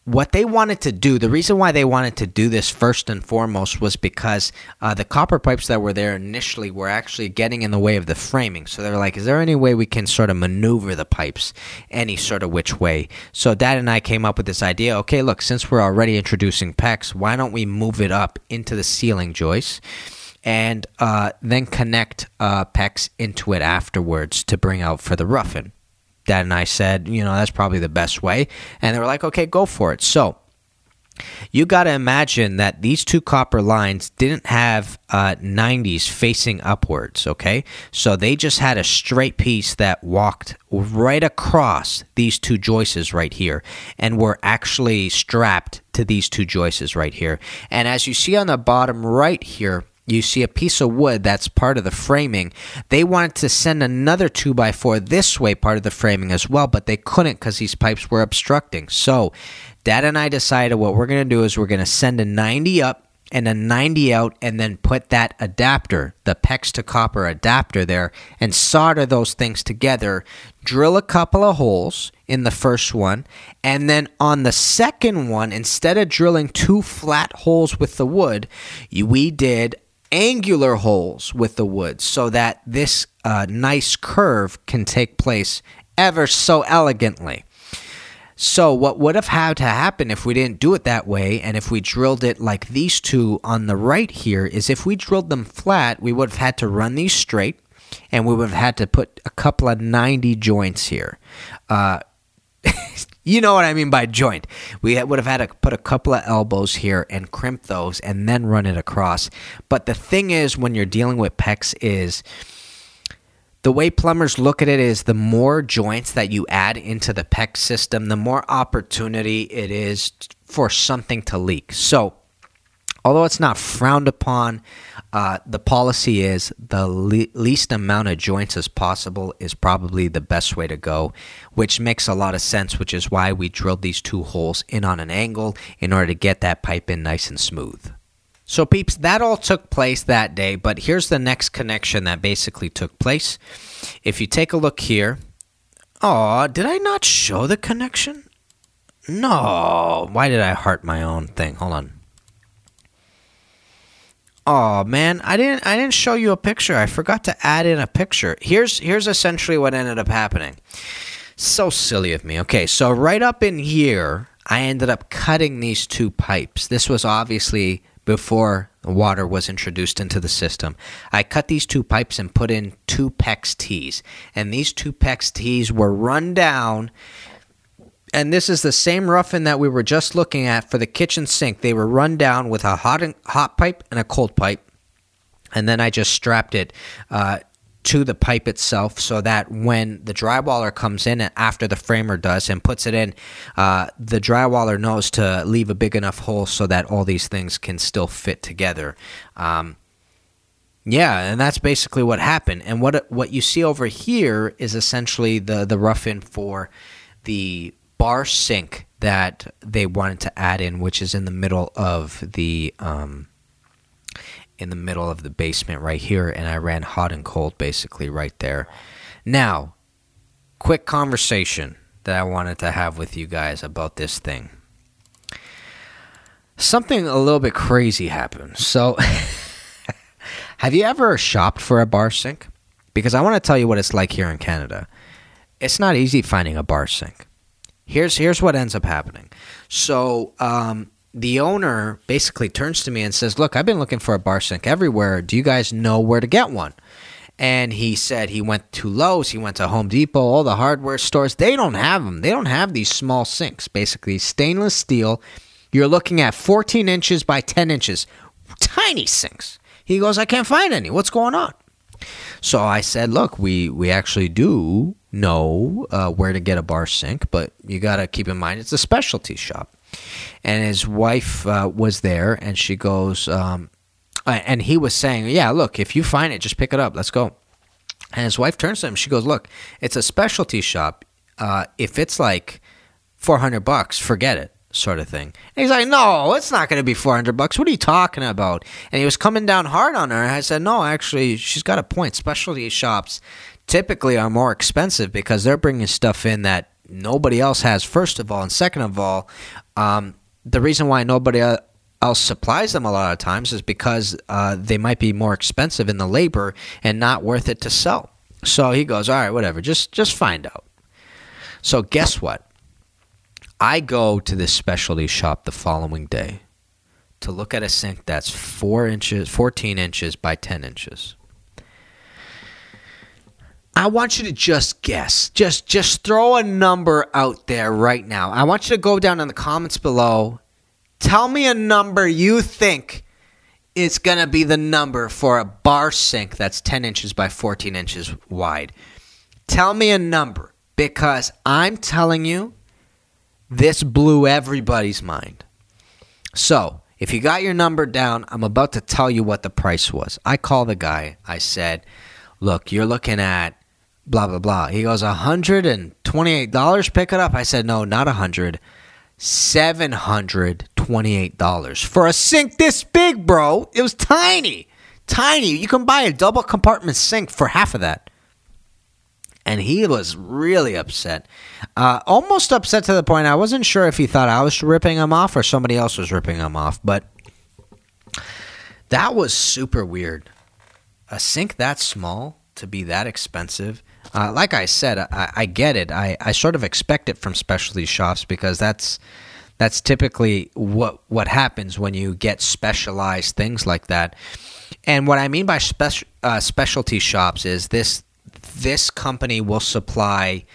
what they wanted to do, the reason why they wanted to do this first and foremost was because uh, the copper pipes that were there initially were actually getting in the way of the framing. So they're like, is there any way we can sort of maneuver the pipes any sort of which way? So Dad and I came up with this idea okay, look, since we're already introducing PEX, why don't we move it up into the ceiling joist? And uh, then connect uh, PEX into it afterwards to bring out for the rough-in. Dad and I said, you know, that's probably the best way. And they were like, okay, go for it. So you got to imagine that these two copper lines didn't have uh, 90s facing upwards, okay? So they just had a straight piece that walked right across these two joists right here and were actually strapped to these two joists right here. And as you see on the bottom right here, you see a piece of wood that's part of the framing. They wanted to send another 2x4 this way, part of the framing as well, but they couldn't because these pipes were obstructing. So, Dad and I decided what we're going to do is we're going to send a 90 up and a 90 out and then put that adapter, the PEX to copper adapter there, and solder those things together. Drill a couple of holes in the first one, and then on the second one, instead of drilling two flat holes with the wood, we did angular holes with the wood so that this uh, nice curve can take place ever so elegantly. So, what would have had to happen if we didn't do it that way, and if we drilled it like these two on the right here, is if we drilled them flat, we would have had to run these straight, and we would have had to put a couple of 90 joints here. Uh, you know what I mean by joint. We would have had to put a couple of elbows here and crimp those and then run it across. But the thing is, when you're dealing with PEX, is the way plumbers look at it is the more joints that you add into the PEX system, the more opportunity it is for something to leak. So, although it's not frowned upon, uh, the policy is the le- least amount of joints as possible is probably the best way to go, which makes a lot of sense, which is why we drilled these two holes in on an angle in order to get that pipe in nice and smooth. So, peeps, that all took place that day, but here's the next connection that basically took place. If you take a look here, oh, did I not show the connection? No. Why did I heart my own thing? Hold on. Oh man, I didn't I didn't show you a picture. I forgot to add in a picture. Here's here's essentially what ended up happening. So silly of me. Okay, so right up in here, I ended up cutting these two pipes. This was obviously before water was introduced into the system. I cut these two pipes and put in two PEX Ts. And these two PEX Ts were run down and this is the same rough-in that we were just looking at for the kitchen sink. They were run down with a hot hot pipe and a cold pipe, and then I just strapped it uh, to the pipe itself so that when the drywaller comes in after the framer does and puts it in, uh, the drywaller knows to leave a big enough hole so that all these things can still fit together. Um, yeah, and that's basically what happened. And what what you see over here is essentially the the rough-in for the bar sink that they wanted to add in, which is in the middle of the um, in the middle of the basement right here, and I ran hot and cold basically right there. Now, quick conversation that I wanted to have with you guys about this thing. Something a little bit crazy happened. So, have you ever shopped for a bar sink? Because I want to tell you what it's like here in Canada. It's not easy finding a bar sink. Here's here's what ends up happening. So, um, the owner basically turns to me and says, "Look, I've been looking for a bar sink everywhere. Do you guys know where to get one?" And he said he went to Lowe's, he went to Home Depot, all the hardware stores. They don't have them. They don't have these small sinks. Basically, stainless steel. You're looking at 14 inches by 10 inches, tiny sinks. He goes, "I can't find any. What's going on?" So I said, "Look, we we actually do know uh, where to get a bar sink, but you got to keep in mind it's a specialty shop." and his wife uh, was there, and she goes, um, and he was saying, "Yeah, look, if you find it, just pick it up. Let's go." And his wife turns to him. She goes, "Look, it's a specialty shop. Uh, if it's like four hundred bucks, forget it." Sort of thing. And he's like, "No, it's not going to be four hundred bucks. What are you talking about?" And he was coming down hard on her. I said, "No, actually, she's got a point. Specialty shops typically are more expensive because they're bringing stuff in that nobody else has. First of all, and second of all, um, the reason why nobody else supplies them a lot of times is because uh, they might be more expensive in the labor and not worth it to sell. So he goes, all right, whatever, just just find out. So guess what? I go to this specialty shop the following day to look at a sink that's four inches, fourteen inches by ten inches. I want you to just guess. Just just throw a number out there right now. I want you to go down in the comments below. Tell me a number you think is going to be the number for a bar sink that's 10 inches by 14 inches wide. Tell me a number because I'm telling you this blew everybody's mind. So, if you got your number down, I'm about to tell you what the price was. I called the guy. I said, Look, you're looking at blah blah blah. He goes, hundred and twenty-eight dollars. Pick it up. I said, no, not a hundred. Seven hundred twenty-eight dollars for a sink this big, bro. It was tiny, tiny. You can buy a double compartment sink for half of that. And he was really upset, uh, almost upset to the point I wasn't sure if he thought I was ripping him off or somebody else was ripping him off. But that was super weird. A sink that small to be that expensive uh, like I said, I, I get it. I, I sort of expect it from specialty shops because that's that's typically what what happens when you get specialized things like that. And what I mean by uh, specialty shops is this this company will supply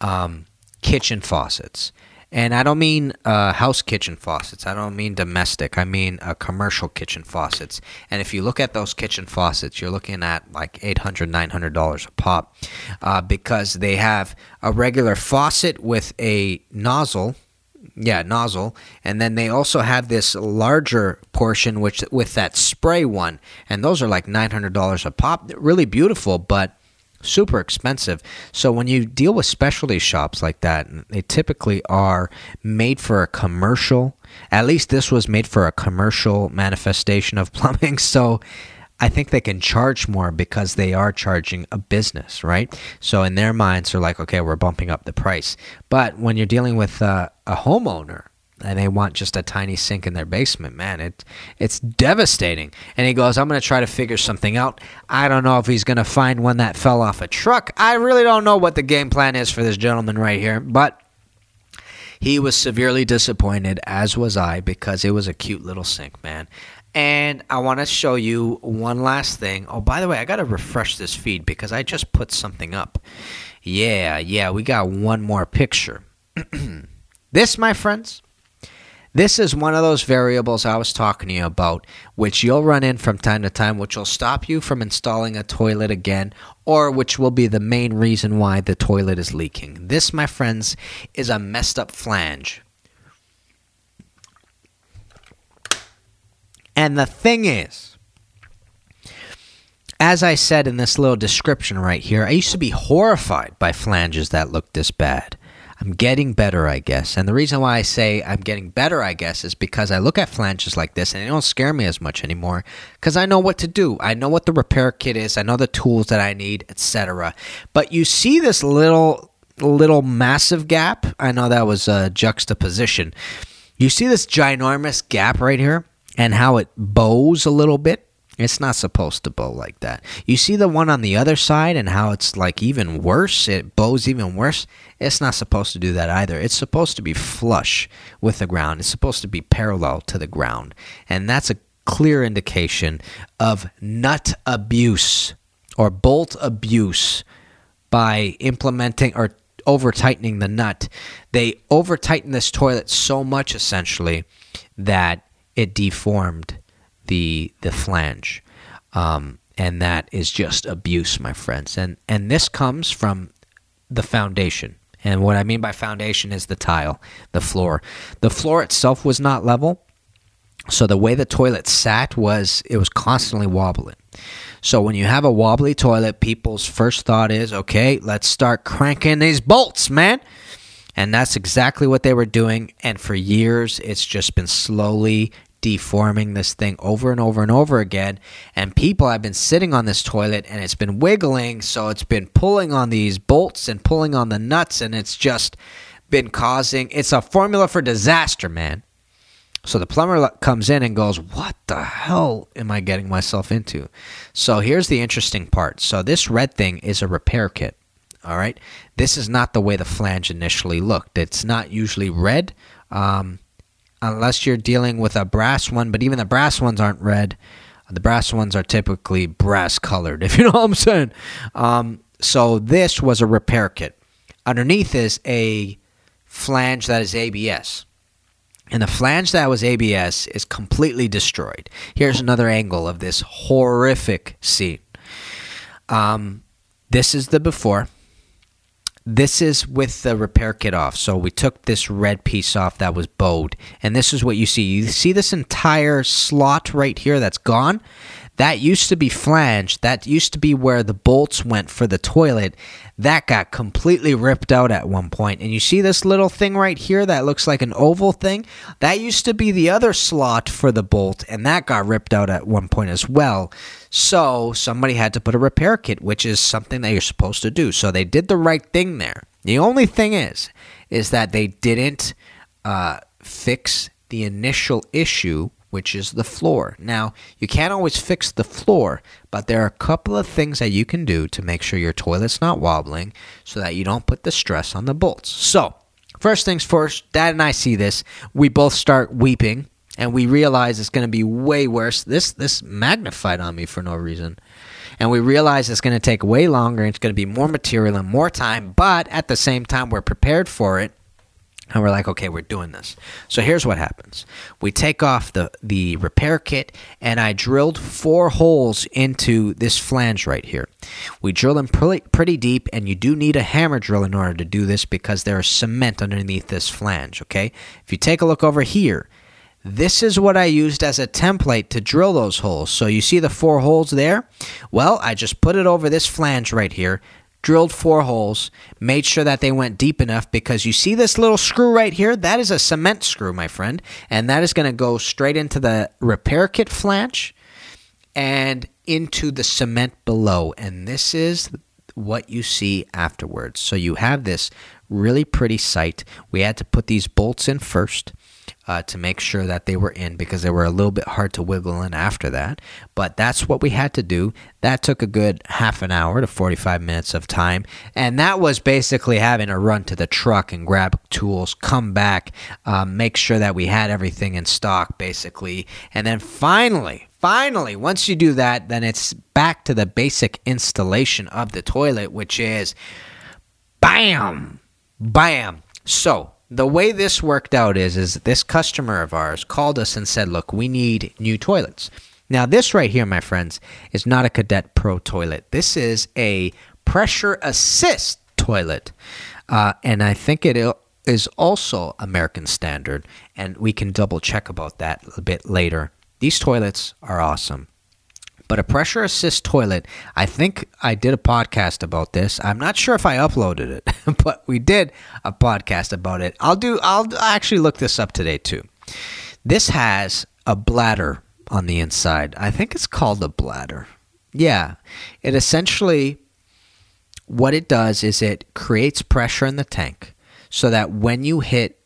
um, kitchen faucets. And I don't mean uh, house kitchen faucets. I don't mean domestic. I mean uh, commercial kitchen faucets. And if you look at those kitchen faucets, you're looking at like $800, $900 a pop uh, because they have a regular faucet with a nozzle. Yeah, nozzle, and then they also have this larger portion, which with that spray one, and those are like nine hundred dollars a pop. Really beautiful, but super expensive. So when you deal with specialty shops like that, they typically are made for a commercial. At least this was made for a commercial manifestation of plumbing. So I think they can charge more because they are charging a business, right? So in their minds, they're like, okay, we're bumping up the price. But when you're dealing with uh, a homeowner, and they want just a tiny sink in their basement, man, it it's devastating. And he goes, "I'm going to try to figure something out. I don't know if he's going to find one that fell off a truck. I really don't know what the game plan is for this gentleman right here, but he was severely disappointed as was I because it was a cute little sink, man. And I want to show you one last thing. Oh, by the way, I got to refresh this feed because I just put something up. Yeah, yeah, we got one more picture. this, my friends, this is one of those variables I was talking to you about, which you'll run in from time to time, which will stop you from installing a toilet again, or which will be the main reason why the toilet is leaking. This, my friends, is a messed up flange. And the thing is, as I said in this little description right here, I used to be horrified by flanges that looked this bad. I'm getting better, I guess. And the reason why I say I'm getting better, I guess, is because I look at flanges like this and they don't scare me as much anymore because I know what to do. I know what the repair kit is, I know the tools that I need, etc. But you see this little little massive gap. I know that was a juxtaposition. You see this ginormous gap right here and how it bows a little bit? It's not supposed to bow like that. You see the one on the other side and how it's like even worse? It bows even worse. It's not supposed to do that either. It's supposed to be flush with the ground. It's supposed to be parallel to the ground. And that's a clear indication of nut abuse or bolt abuse by implementing or over tightening the nut. They over tightened this toilet so much essentially that it deformed the the flange, um, and that is just abuse, my friends. And and this comes from the foundation. And what I mean by foundation is the tile, the floor. The floor itself was not level, so the way the toilet sat was it was constantly wobbling. So when you have a wobbly toilet, people's first thought is, okay, let's start cranking these bolts, man. And that's exactly what they were doing. And for years, it's just been slowly deforming this thing over and over and over again. And people have been sitting on this toilet and it's been wiggling. So it's been pulling on these bolts and pulling on the nuts. And it's just been causing, it's a formula for disaster, man. So the plumber comes in and goes, What the hell am I getting myself into? So here's the interesting part. So this red thing is a repair kit. All right. This is not the way the flange initially looked. It's not usually red. Um, unless you're dealing with a brass one, but even the brass ones aren't red. The brass ones are typically brass colored, if you know what I'm saying. Um, so this was a repair kit. Underneath is a flange that is ABS. And the flange that was ABS is completely destroyed. Here's another angle of this horrific scene. Um, this is the before. This is with the repair kit off. So we took this red piece off that was bowed. And this is what you see. You see this entire slot right here that's gone? That used to be flange. That used to be where the bolts went for the toilet. That got completely ripped out at one point. And you see this little thing right here that looks like an oval thing? That used to be the other slot for the bolt, and that got ripped out at one point as well. So somebody had to put a repair kit, which is something that you're supposed to do. So they did the right thing there. The only thing is, is that they didn't uh, fix the initial issue which is the floor. Now, you can't always fix the floor, but there are a couple of things that you can do to make sure your toilet's not wobbling so that you don't put the stress on the bolts. So, first things first, Dad and I see this. We both start weeping and we realize it's going to be way worse. This this magnified on me for no reason. And we realize it's going to take way longer, and it's going to be more material and more time, but at the same time we're prepared for it and we're like, okay, we're doing this. So here's what happens. We take off the, the repair kit, and I drilled four holes into this flange right here. We drill them pretty, pretty deep, and you do need a hammer drill in order to do this because there is cement underneath this flange, okay? If you take a look over here, this is what I used as a template to drill those holes. So you see the four holes there? Well, I just put it over this flange right here, drilled four holes, made sure that they went deep enough because you see this little screw right here? That is a cement screw, my friend. And that is going to go straight into the repair kit flange and into the cement below. And this is what you see afterwards. So you have this really pretty sight. We had to put these bolts in first uh, to make sure that they were in because they were a little bit hard to wiggle in after that. But that's what we had to do. That took a good half an hour to 45 minutes of time. And that was basically having to run to the truck and grab tools, come back, um, make sure that we had everything in stock, basically. And then finally, finally, once you do that, then it's back to the basic installation of the toilet, which is bam, bam. So, the way this worked out is is this customer of ours called us and said, "Look, we need new toilets." Now, this right here, my friends, is not a Cadet Pro toilet. This is a pressure assist toilet, uh, and I think it is also American standard. And we can double check about that a bit later. These toilets are awesome. But a pressure assist toilet, I think I did a podcast about this. I'm not sure if I uploaded it, but we did a podcast about it. I'll do I'll actually look this up today too. This has a bladder on the inside. I think it's called a bladder. Yeah. It essentially what it does is it creates pressure in the tank so that when you hit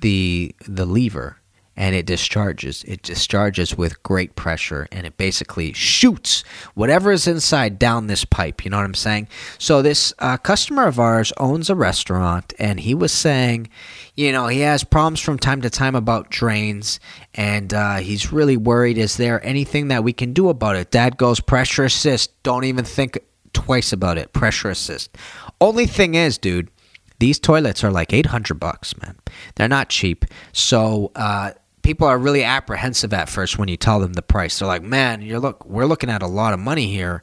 the the lever and it discharges. It discharges with great pressure and it basically shoots whatever is inside down this pipe. You know what I'm saying? So, this uh, customer of ours owns a restaurant and he was saying, you know, he has problems from time to time about drains and uh, he's really worried. Is there anything that we can do about it? Dad goes, pressure assist. Don't even think twice about it. Pressure assist. Only thing is, dude. These toilets are like 800 bucks, man. They're not cheap. So, uh, people are really apprehensive at first when you tell them the price. They're like, "Man, you're look, we're looking at a lot of money here."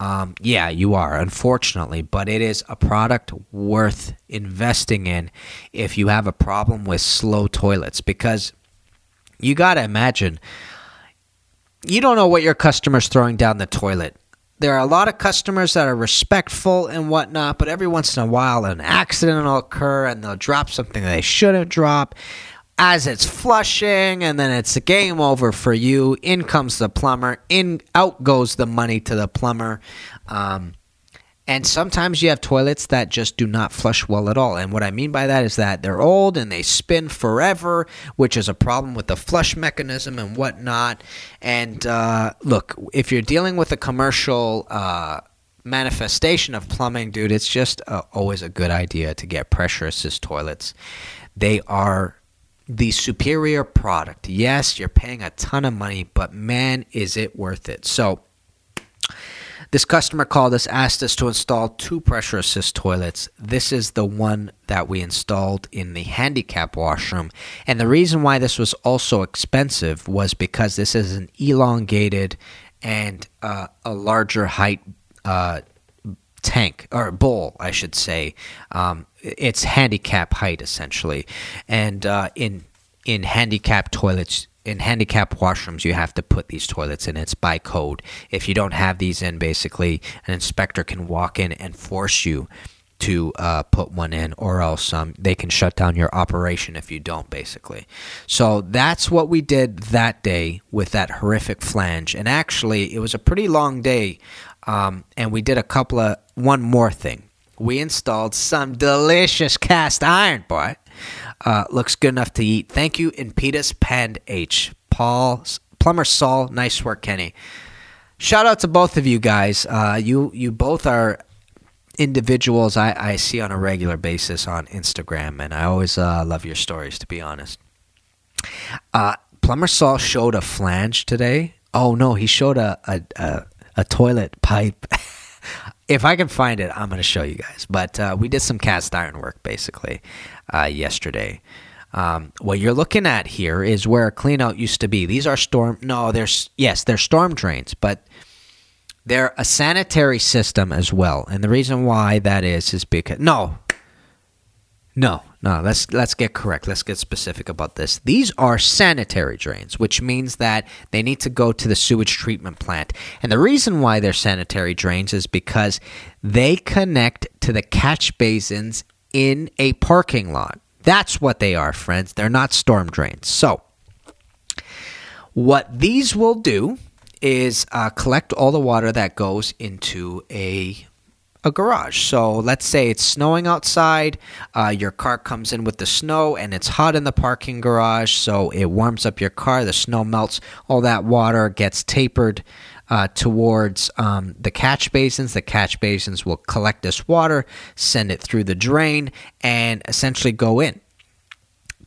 Um, yeah, you are, unfortunately, but it is a product worth investing in if you have a problem with slow toilets because you got to imagine you don't know what your customer's throwing down the toilet. There are a lot of customers that are respectful and whatnot, but every once in a while an accident will occur and they'll drop something they shouldn't drop as it's flushing and then it's a game over for you. In comes the plumber. In out goes the money to the plumber. Um, and sometimes you have toilets that just do not flush well at all. And what i mean by that is that they're old and they spin forever which is a problem with the flush mechanism and whatnot. And uh, look if you're dealing with a commercial uh, manifestation of plumbing dude it's just uh, always a good idea to get pressure assist toilets. They are the superior product. Yes, you're paying a ton of money, but man, is it worth it. So, this customer called us, asked us to install two pressure assist toilets. This is the one that we installed in the handicap washroom. And the reason why this was also expensive was because this is an elongated and uh, a larger height uh, tank or bowl, I should say. Um, it's handicap height essentially, and uh, in in handicap toilets. In handicap washrooms, you have to put these toilets in. It's by code. If you don't have these in, basically, an inspector can walk in and force you to uh, put one in, or else um, they can shut down your operation if you don't, basically. So that's what we did that day with that horrific flange. And actually, it was a pretty long day, um, and we did a couple of one more thing. We installed some delicious cast iron, boy. Uh, looks good enough to eat. Thank you, Impetus Pand H. Paul, Plumber Saul, nice work, Kenny. Shout out to both of you guys. Uh, you you both are individuals I, I see on a regular basis on Instagram, and I always uh, love your stories, to be honest. Uh, Plumber Saul showed a flange today. Oh no, he showed a a, a, a toilet pipe. if I can find it, I'm going to show you guys. But uh, we did some cast iron work basically uh, yesterday. Um, what you're looking at here is where a cleanout used to be. These are storm. No, there's yes, they're storm drains, but they're a sanitary system as well. And the reason why that is is because no, no, no, let's let's get correct. Let's get specific about this. These are sanitary drains, which means that they need to go to the sewage treatment plant. And the reason why they're sanitary drains is because they connect to the catch basins in a parking lot. That's what they are, friends. They're not storm drains. So, what these will do is uh, collect all the water that goes into a a garage. So let's say it's snowing outside, uh, your car comes in with the snow, and it's hot in the parking garage, so it warms up your car, the snow melts, all that water gets tapered. Uh, towards um, the catch basins. The catch basins will collect this water, send it through the drain, and essentially go in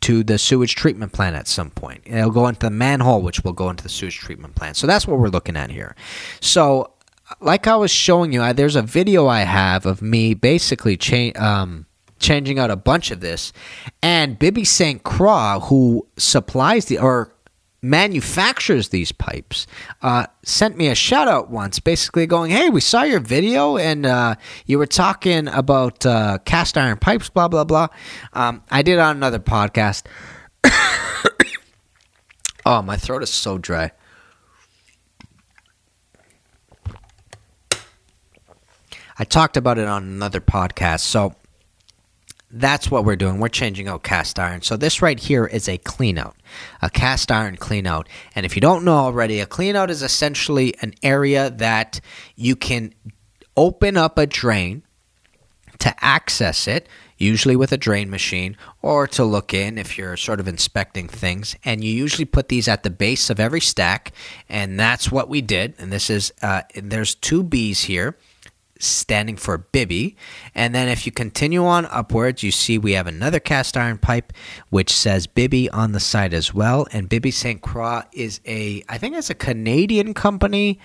to the sewage treatment plant at some point. It'll go into the manhole, which will go into the sewage treatment plant. So that's what we're looking at here. So like I was showing you, I, there's a video I have of me basically cha- um, changing out a bunch of this, and Bibby St. Croix, who supplies the or manufactures these pipes, uh, sent me a shout out once, basically going, "Hey, we saw your video and uh, you were talking about uh, cast iron pipes, blah blah blah." Um, I did on another podcast. oh, my throat is so dry. I talked about it on another podcast. So that's what we're doing. We're changing out cast iron. So this right here is a clean out, a cast iron clean out. And if you don't know already, a clean out is essentially an area that you can open up a drain to access it, usually with a drain machine, or to look in if you're sort of inspecting things. And you usually put these at the base of every stack, and that's what we did. And this is uh, there's two B's here standing for Bibby. And then if you continue on upwards, you see we have another cast iron pipe which says Bibby on the side as well. And Bibby St. Croix is a, I think it's a Canadian company.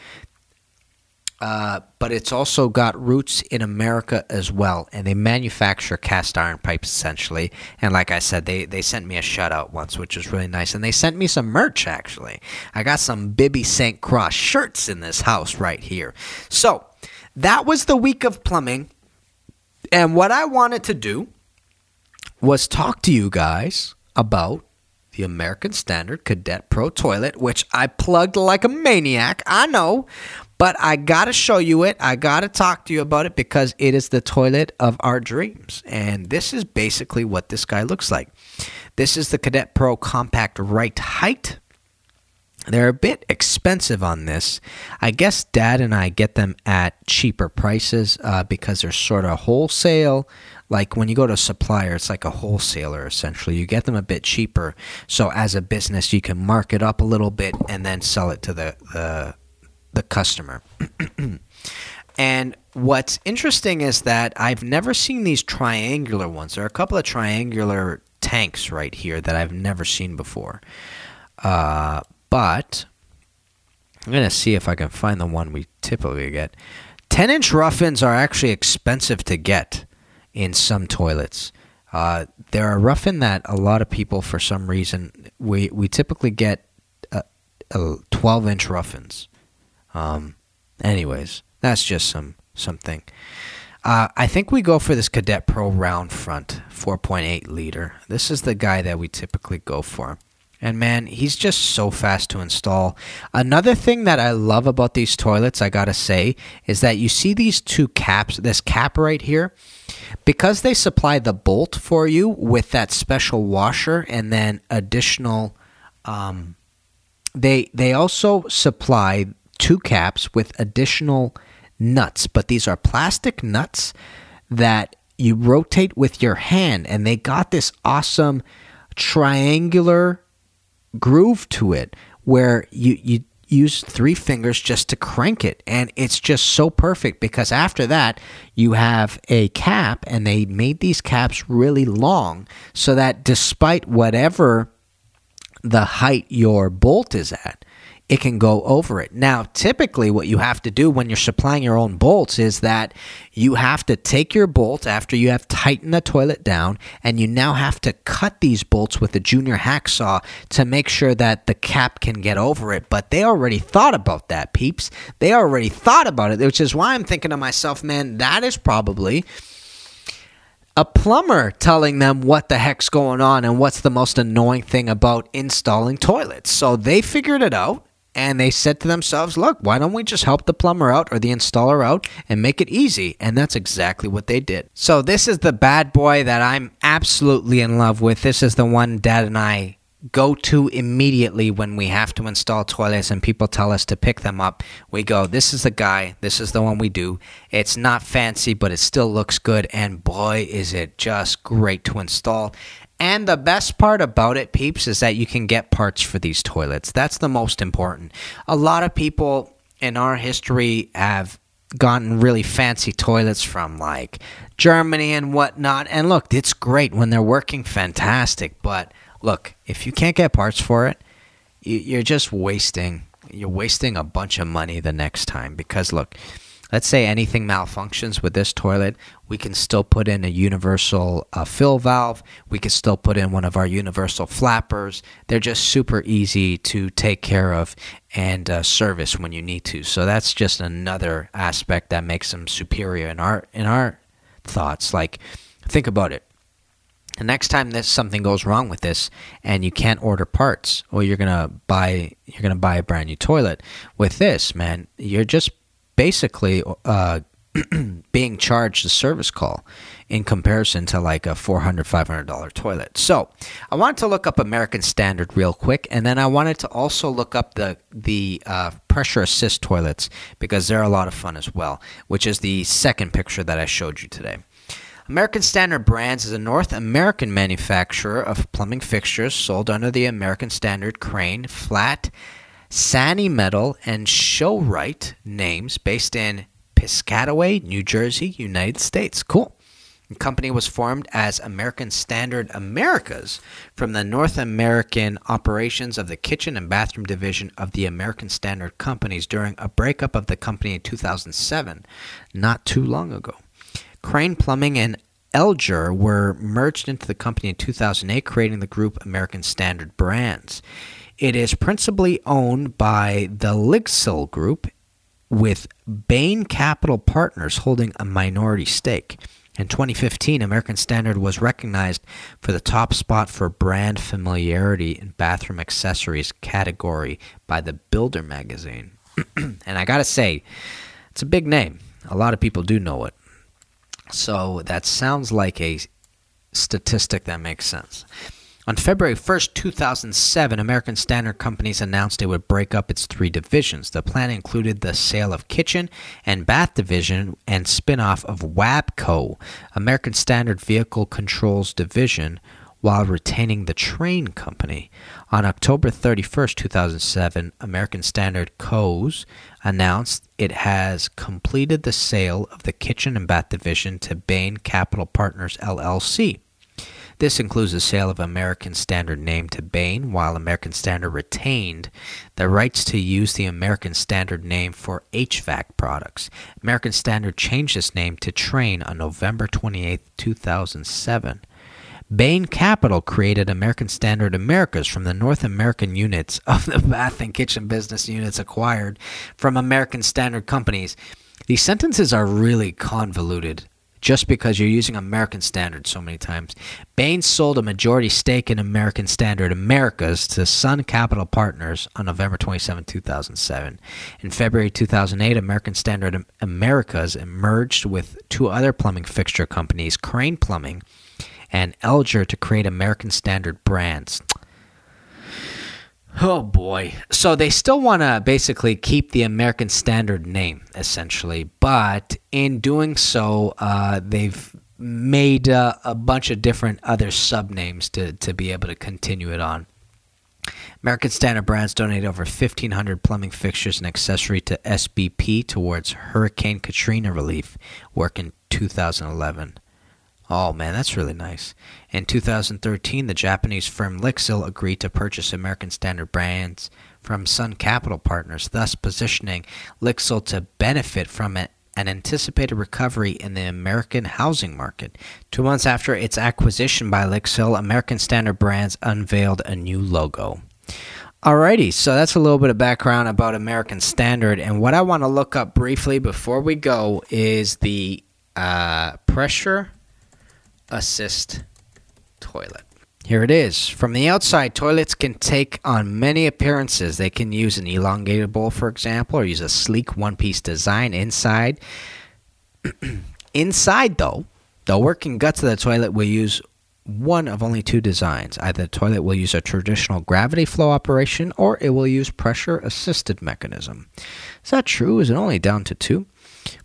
Uh, but it's also got roots in America as well, and they manufacture cast iron pipes essentially. And like I said, they they sent me a shout out once, which was really nice, and they sent me some merch actually. I got some Bibby St. Croix shirts in this house right here. So that was the week of plumbing. And what I wanted to do was talk to you guys about the American Standard Cadet Pro toilet, which I plugged like a maniac. I know, but I got to show you it. I got to talk to you about it because it is the toilet of our dreams. And this is basically what this guy looks like. This is the Cadet Pro Compact Right Height. They're a bit expensive on this. I guess Dad and I get them at cheaper prices uh, because they're sort of wholesale. Like when you go to a supplier, it's like a wholesaler essentially. You get them a bit cheaper. So as a business, you can mark it up a little bit and then sell it to the the, the customer. and what's interesting is that I've never seen these triangular ones. There are a couple of triangular tanks right here that I've never seen before. Uh, but I'm going to see if I can find the one we typically get. 10 inch rough-ins are actually expensive to get in some toilets. Uh, they're a rough-in that a lot of people, for some reason, we, we typically get uh, 12 inch rough-ins. Um, anyways, that's just some something. Uh, I think we go for this Cadet Pro round front 4.8 liter. This is the guy that we typically go for. And man, he's just so fast to install. Another thing that I love about these toilets, I gotta say, is that you see these two caps, this cap right here, because they supply the bolt for you with that special washer and then additional. Um, they they also supply two caps with additional nuts, but these are plastic nuts that you rotate with your hand, and they got this awesome triangular groove to it where you you use three fingers just to crank it. And it's just so perfect because after that you have a cap and they made these caps really long so that despite whatever the height your bolt is at it can go over it. Now, typically, what you have to do when you're supplying your own bolts is that you have to take your bolt after you have tightened the toilet down, and you now have to cut these bolts with a junior hacksaw to make sure that the cap can get over it. But they already thought about that, peeps. They already thought about it, which is why I'm thinking to myself, man, that is probably a plumber telling them what the heck's going on and what's the most annoying thing about installing toilets. So they figured it out and they said to themselves, look, why don't we just help the plumber out or the installer out and make it easy? And that's exactly what they did. So, this is the bad boy that I'm absolutely in love with. This is the one Dad and I go to immediately when we have to install toilets and people tell us to pick them up. We go, this is the guy, this is the one we do. It's not fancy, but it still looks good, and boy, is it just great to install. And the best part about it, peeps, is that you can get parts for these toilets. That's the most important. A lot of people in our history have gotten really fancy toilets from like Germany and whatnot. And look, it's great when they're working fantastic. But look, if you can't get parts for it, you're just wasting. You're wasting a bunch of money the next time because look, let's say anything malfunctions with this toilet, we can still put in a universal uh, fill valve. We can still put in one of our universal flappers. They're just super easy to take care of and uh, service when you need to. So that's just another aspect that makes them superior in our in our thoughts. Like, think about it. The next time this something goes wrong with this and you can't order parts or you're gonna buy you're gonna buy a brand new toilet with this man you're just basically uh, being charged a service call in comparison to like a $400 $500 toilet. So i wanted to look up american standard real quick and then i wanted to also look up the the uh, pressure assist toilets because they're a lot of fun as well which is the second picture that i showed you today. American Standard Brands is a North American manufacturer of plumbing fixtures sold under the American Standard Crane, Flat, Sany Metal, and Showrite names based in Piscataway, New Jersey, United States. Cool. The company was formed as American Standard Americas from the North American operations of the kitchen and bathroom division of the American Standard Companies during a breakup of the company in 2007, not too long ago. Crane Plumbing and Eljer were merged into the company in 2008, creating the group American Standard Brands. It is principally owned by the Lixil Group, with Bain Capital Partners holding a minority stake. In 2015, American Standard was recognized for the top spot for brand familiarity in bathroom accessories category by the Builder magazine. and I gotta say, it's a big name. A lot of people do know it. So that sounds like a statistic that makes sense. On February 1st, 2007, American Standard Companies announced it would break up its three divisions. The plan included the sale of kitchen and bath division and spin-off of WABCO, American Standard Vehicle Controls Division, while retaining the Trane Company. On October 31st, 2007, American Standard Co.'s announced it has completed the sale of the kitchen and bath division to Bain Capital Partners LLC. This includes the sale of American Standard name to Bain, while American Standard retained the rights to use the American Standard name for HVAC products. American Standard changed its name to Trane on November 28, 2007. Bain Capital created American Standard Americas from the North American units of the bath and kitchen business units acquired from American Standard companies. These sentences are really convoluted just because you're using American Standard so many times. Bain sold a majority stake in American Standard Americas to Sun Capital Partners on November 27, 2007. In February 2008, American Standard Americas merged with two other plumbing fixture companies, Crane Plumbing and Eljer to create American Standard brands. Oh boy. So they still want to basically keep the American Standard name, essentially. But in doing so, uh, they've made uh, a bunch of different other sub names to, to be able to continue it on. American Standard Brands donated over 1,500 plumbing fixtures and accessory to SBP towards Hurricane Katrina relief work in 2011. Oh man, that's really nice. In 2013, the Japanese firm Lixil agreed to purchase American Standard brands from Sun Capital Partners, thus positioning Lixil to benefit from it an anticipated recovery in the American housing market. Two months after its acquisition by Lixil, American Standard Brands unveiled a new logo. Alrighty, so that's a little bit of background about American Standard, and what I want to look up briefly before we go is the uh, pressure assist toilet. Here it is. From the outside, toilets can take on many appearances. They can use an elongated bowl, for example, or use a sleek one piece design inside. inside, though, the working guts of the toilet will use one of only two designs. Either the toilet will use a traditional gravity flow operation or it will use pressure assisted mechanism. Is that true? Is it only down to two?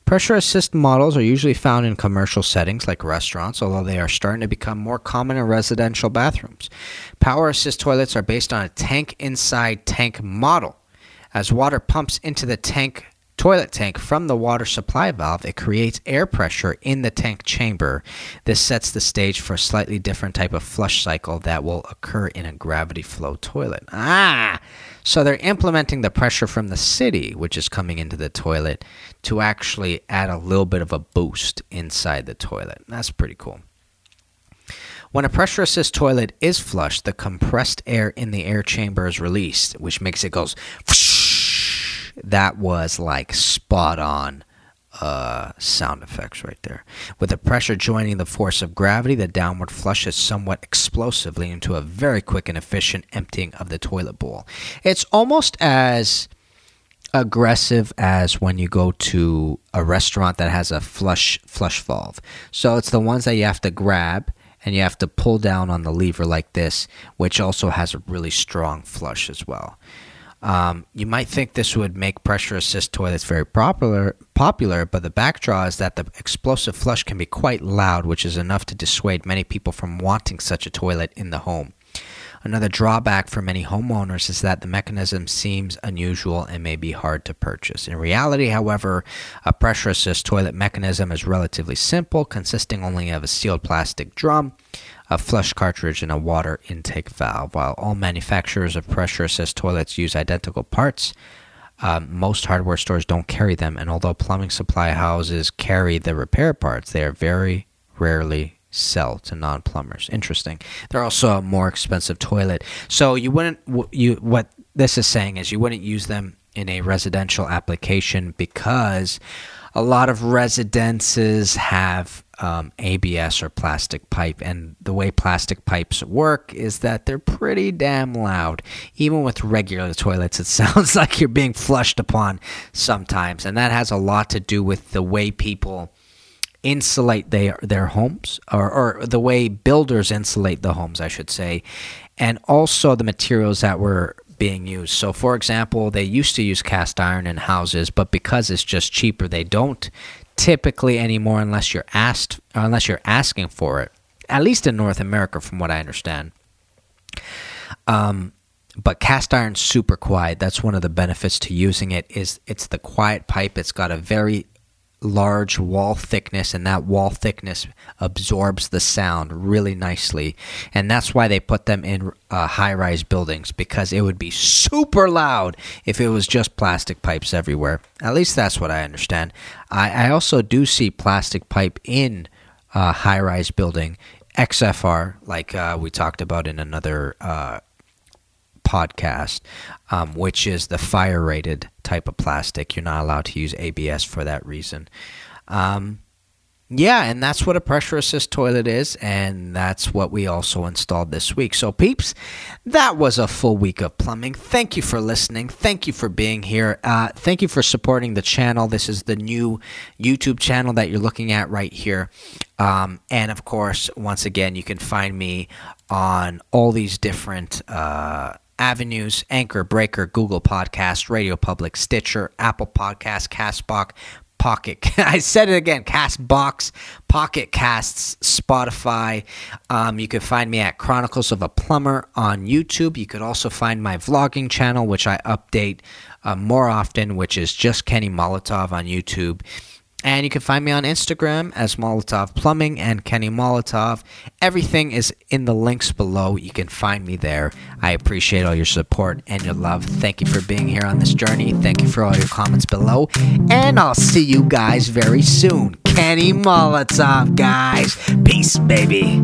Pressure assist models are usually found in commercial settings like restaurants, although they are starting to become more common in residential bathrooms. Power assist toilets are based on a tank inside tank model. As water pumps into the tank toilet tank from the water supply valve, it creates air pressure in the tank chamber. This sets the stage for a slightly different type of flush cycle that will occur in a gravity flow toilet. Ah! So they're implementing the pressure from the city, which is coming into the toilet, to actually add a little bit of a boost inside the toilet. That's pretty cool. When a pressure assist toilet is flushed, the compressed air in the air chamber is released, which makes it goes. That was like spot on uh, sound effects right there. With the pressure joining the force of gravity, the downward flush is somewhat explosively into a very quick and efficient emptying of the toilet bowl. It's almost as aggressive as when you go to a restaurant that has a flush flush valve. So it's the ones that you have to grab and you have to pull down on the lever like this, which also has a really strong flush as well. Um, you might think this would make pressure assist toilets very popular, popular, but the backdraw is that the explosive flush can be quite loud, which is enough to dissuade many people from wanting such a toilet in the home. Another drawback for many homeowners is that the mechanism seems unusual and may be hard to purchase. In reality, however, a pressure assist toilet mechanism is relatively simple, consisting only of a sealed plastic drum, a flush cartridge, and a water intake valve. While all manufacturers of pressure assist toilets use identical parts, um, most hardware stores don't carry them, and although plumbing supply houses carry the repair parts, they are very rarely sell to non-plumbers. Interesting. They're also a more expensive toilet. So you wouldn't you what this is saying is you wouldn't use them in a residential application because a lot of residences have um, ABS or plastic pipe, and the way plastic pipes work is that they're pretty damn loud. Even with regular toilets, it sounds like you're being flushed upon sometimes, and that has a lot to do with the way people insulate their their homes or, or the way builders insulate the homes I should say and also the materials that were being used. So for example, they used to use cast iron in houses, but because it's just cheaper, they don't typically anymore unless you're asked unless you're asking for it. At least in North America from what I understand. Um but cast iron's super quiet. That's one of the benefits to using it is it's the quiet pipe. It's got a very large wall thickness and that wall thickness absorbs the sound really nicely. And that's why they put them in uh, high-rise buildings because it would be super loud if it was just plastic pipes everywhere. At least that's what i understand. I, I also do see plastic pipe in a high-rise building xfr like uh, we talked about in another uh, podcast, um, which is the fire rated type of plastic. You're not allowed to use ABS for that reason. Um, yeah, and that's what a pressure assist toilet is, and that's what we also installed this week. So, peeps, that was a full week of plumbing. Thank you for listening. Thank you for being here. Uh, thank you for supporting the channel. This is the new YouTube channel that you're looking at right here. Um, and of course, once again, you can find me on all these different. Uh, avenues Anchor, Breaker, Google Podcast, Radio Public, Stitcher, Apple Podcast, Castbox, Pocket. I said it again. Castbox, Pocket Casts, Spotify. Um, you can find me at Chronicles of a Plumber on YouTube. You could also find my vlogging channel, which I update uh, more often, which is just Kenny Molotov on YouTube. And you can find me on Instagram as Molotov Plumbing and Kenny Molotov. Everything is in the links below. You can find me there. I appreciate all your support and your love. Thank you for being here on this journey. Thank you for all your comments below. And I'll see you guys very soon. Kenny Molotov, guys. Peace, baby.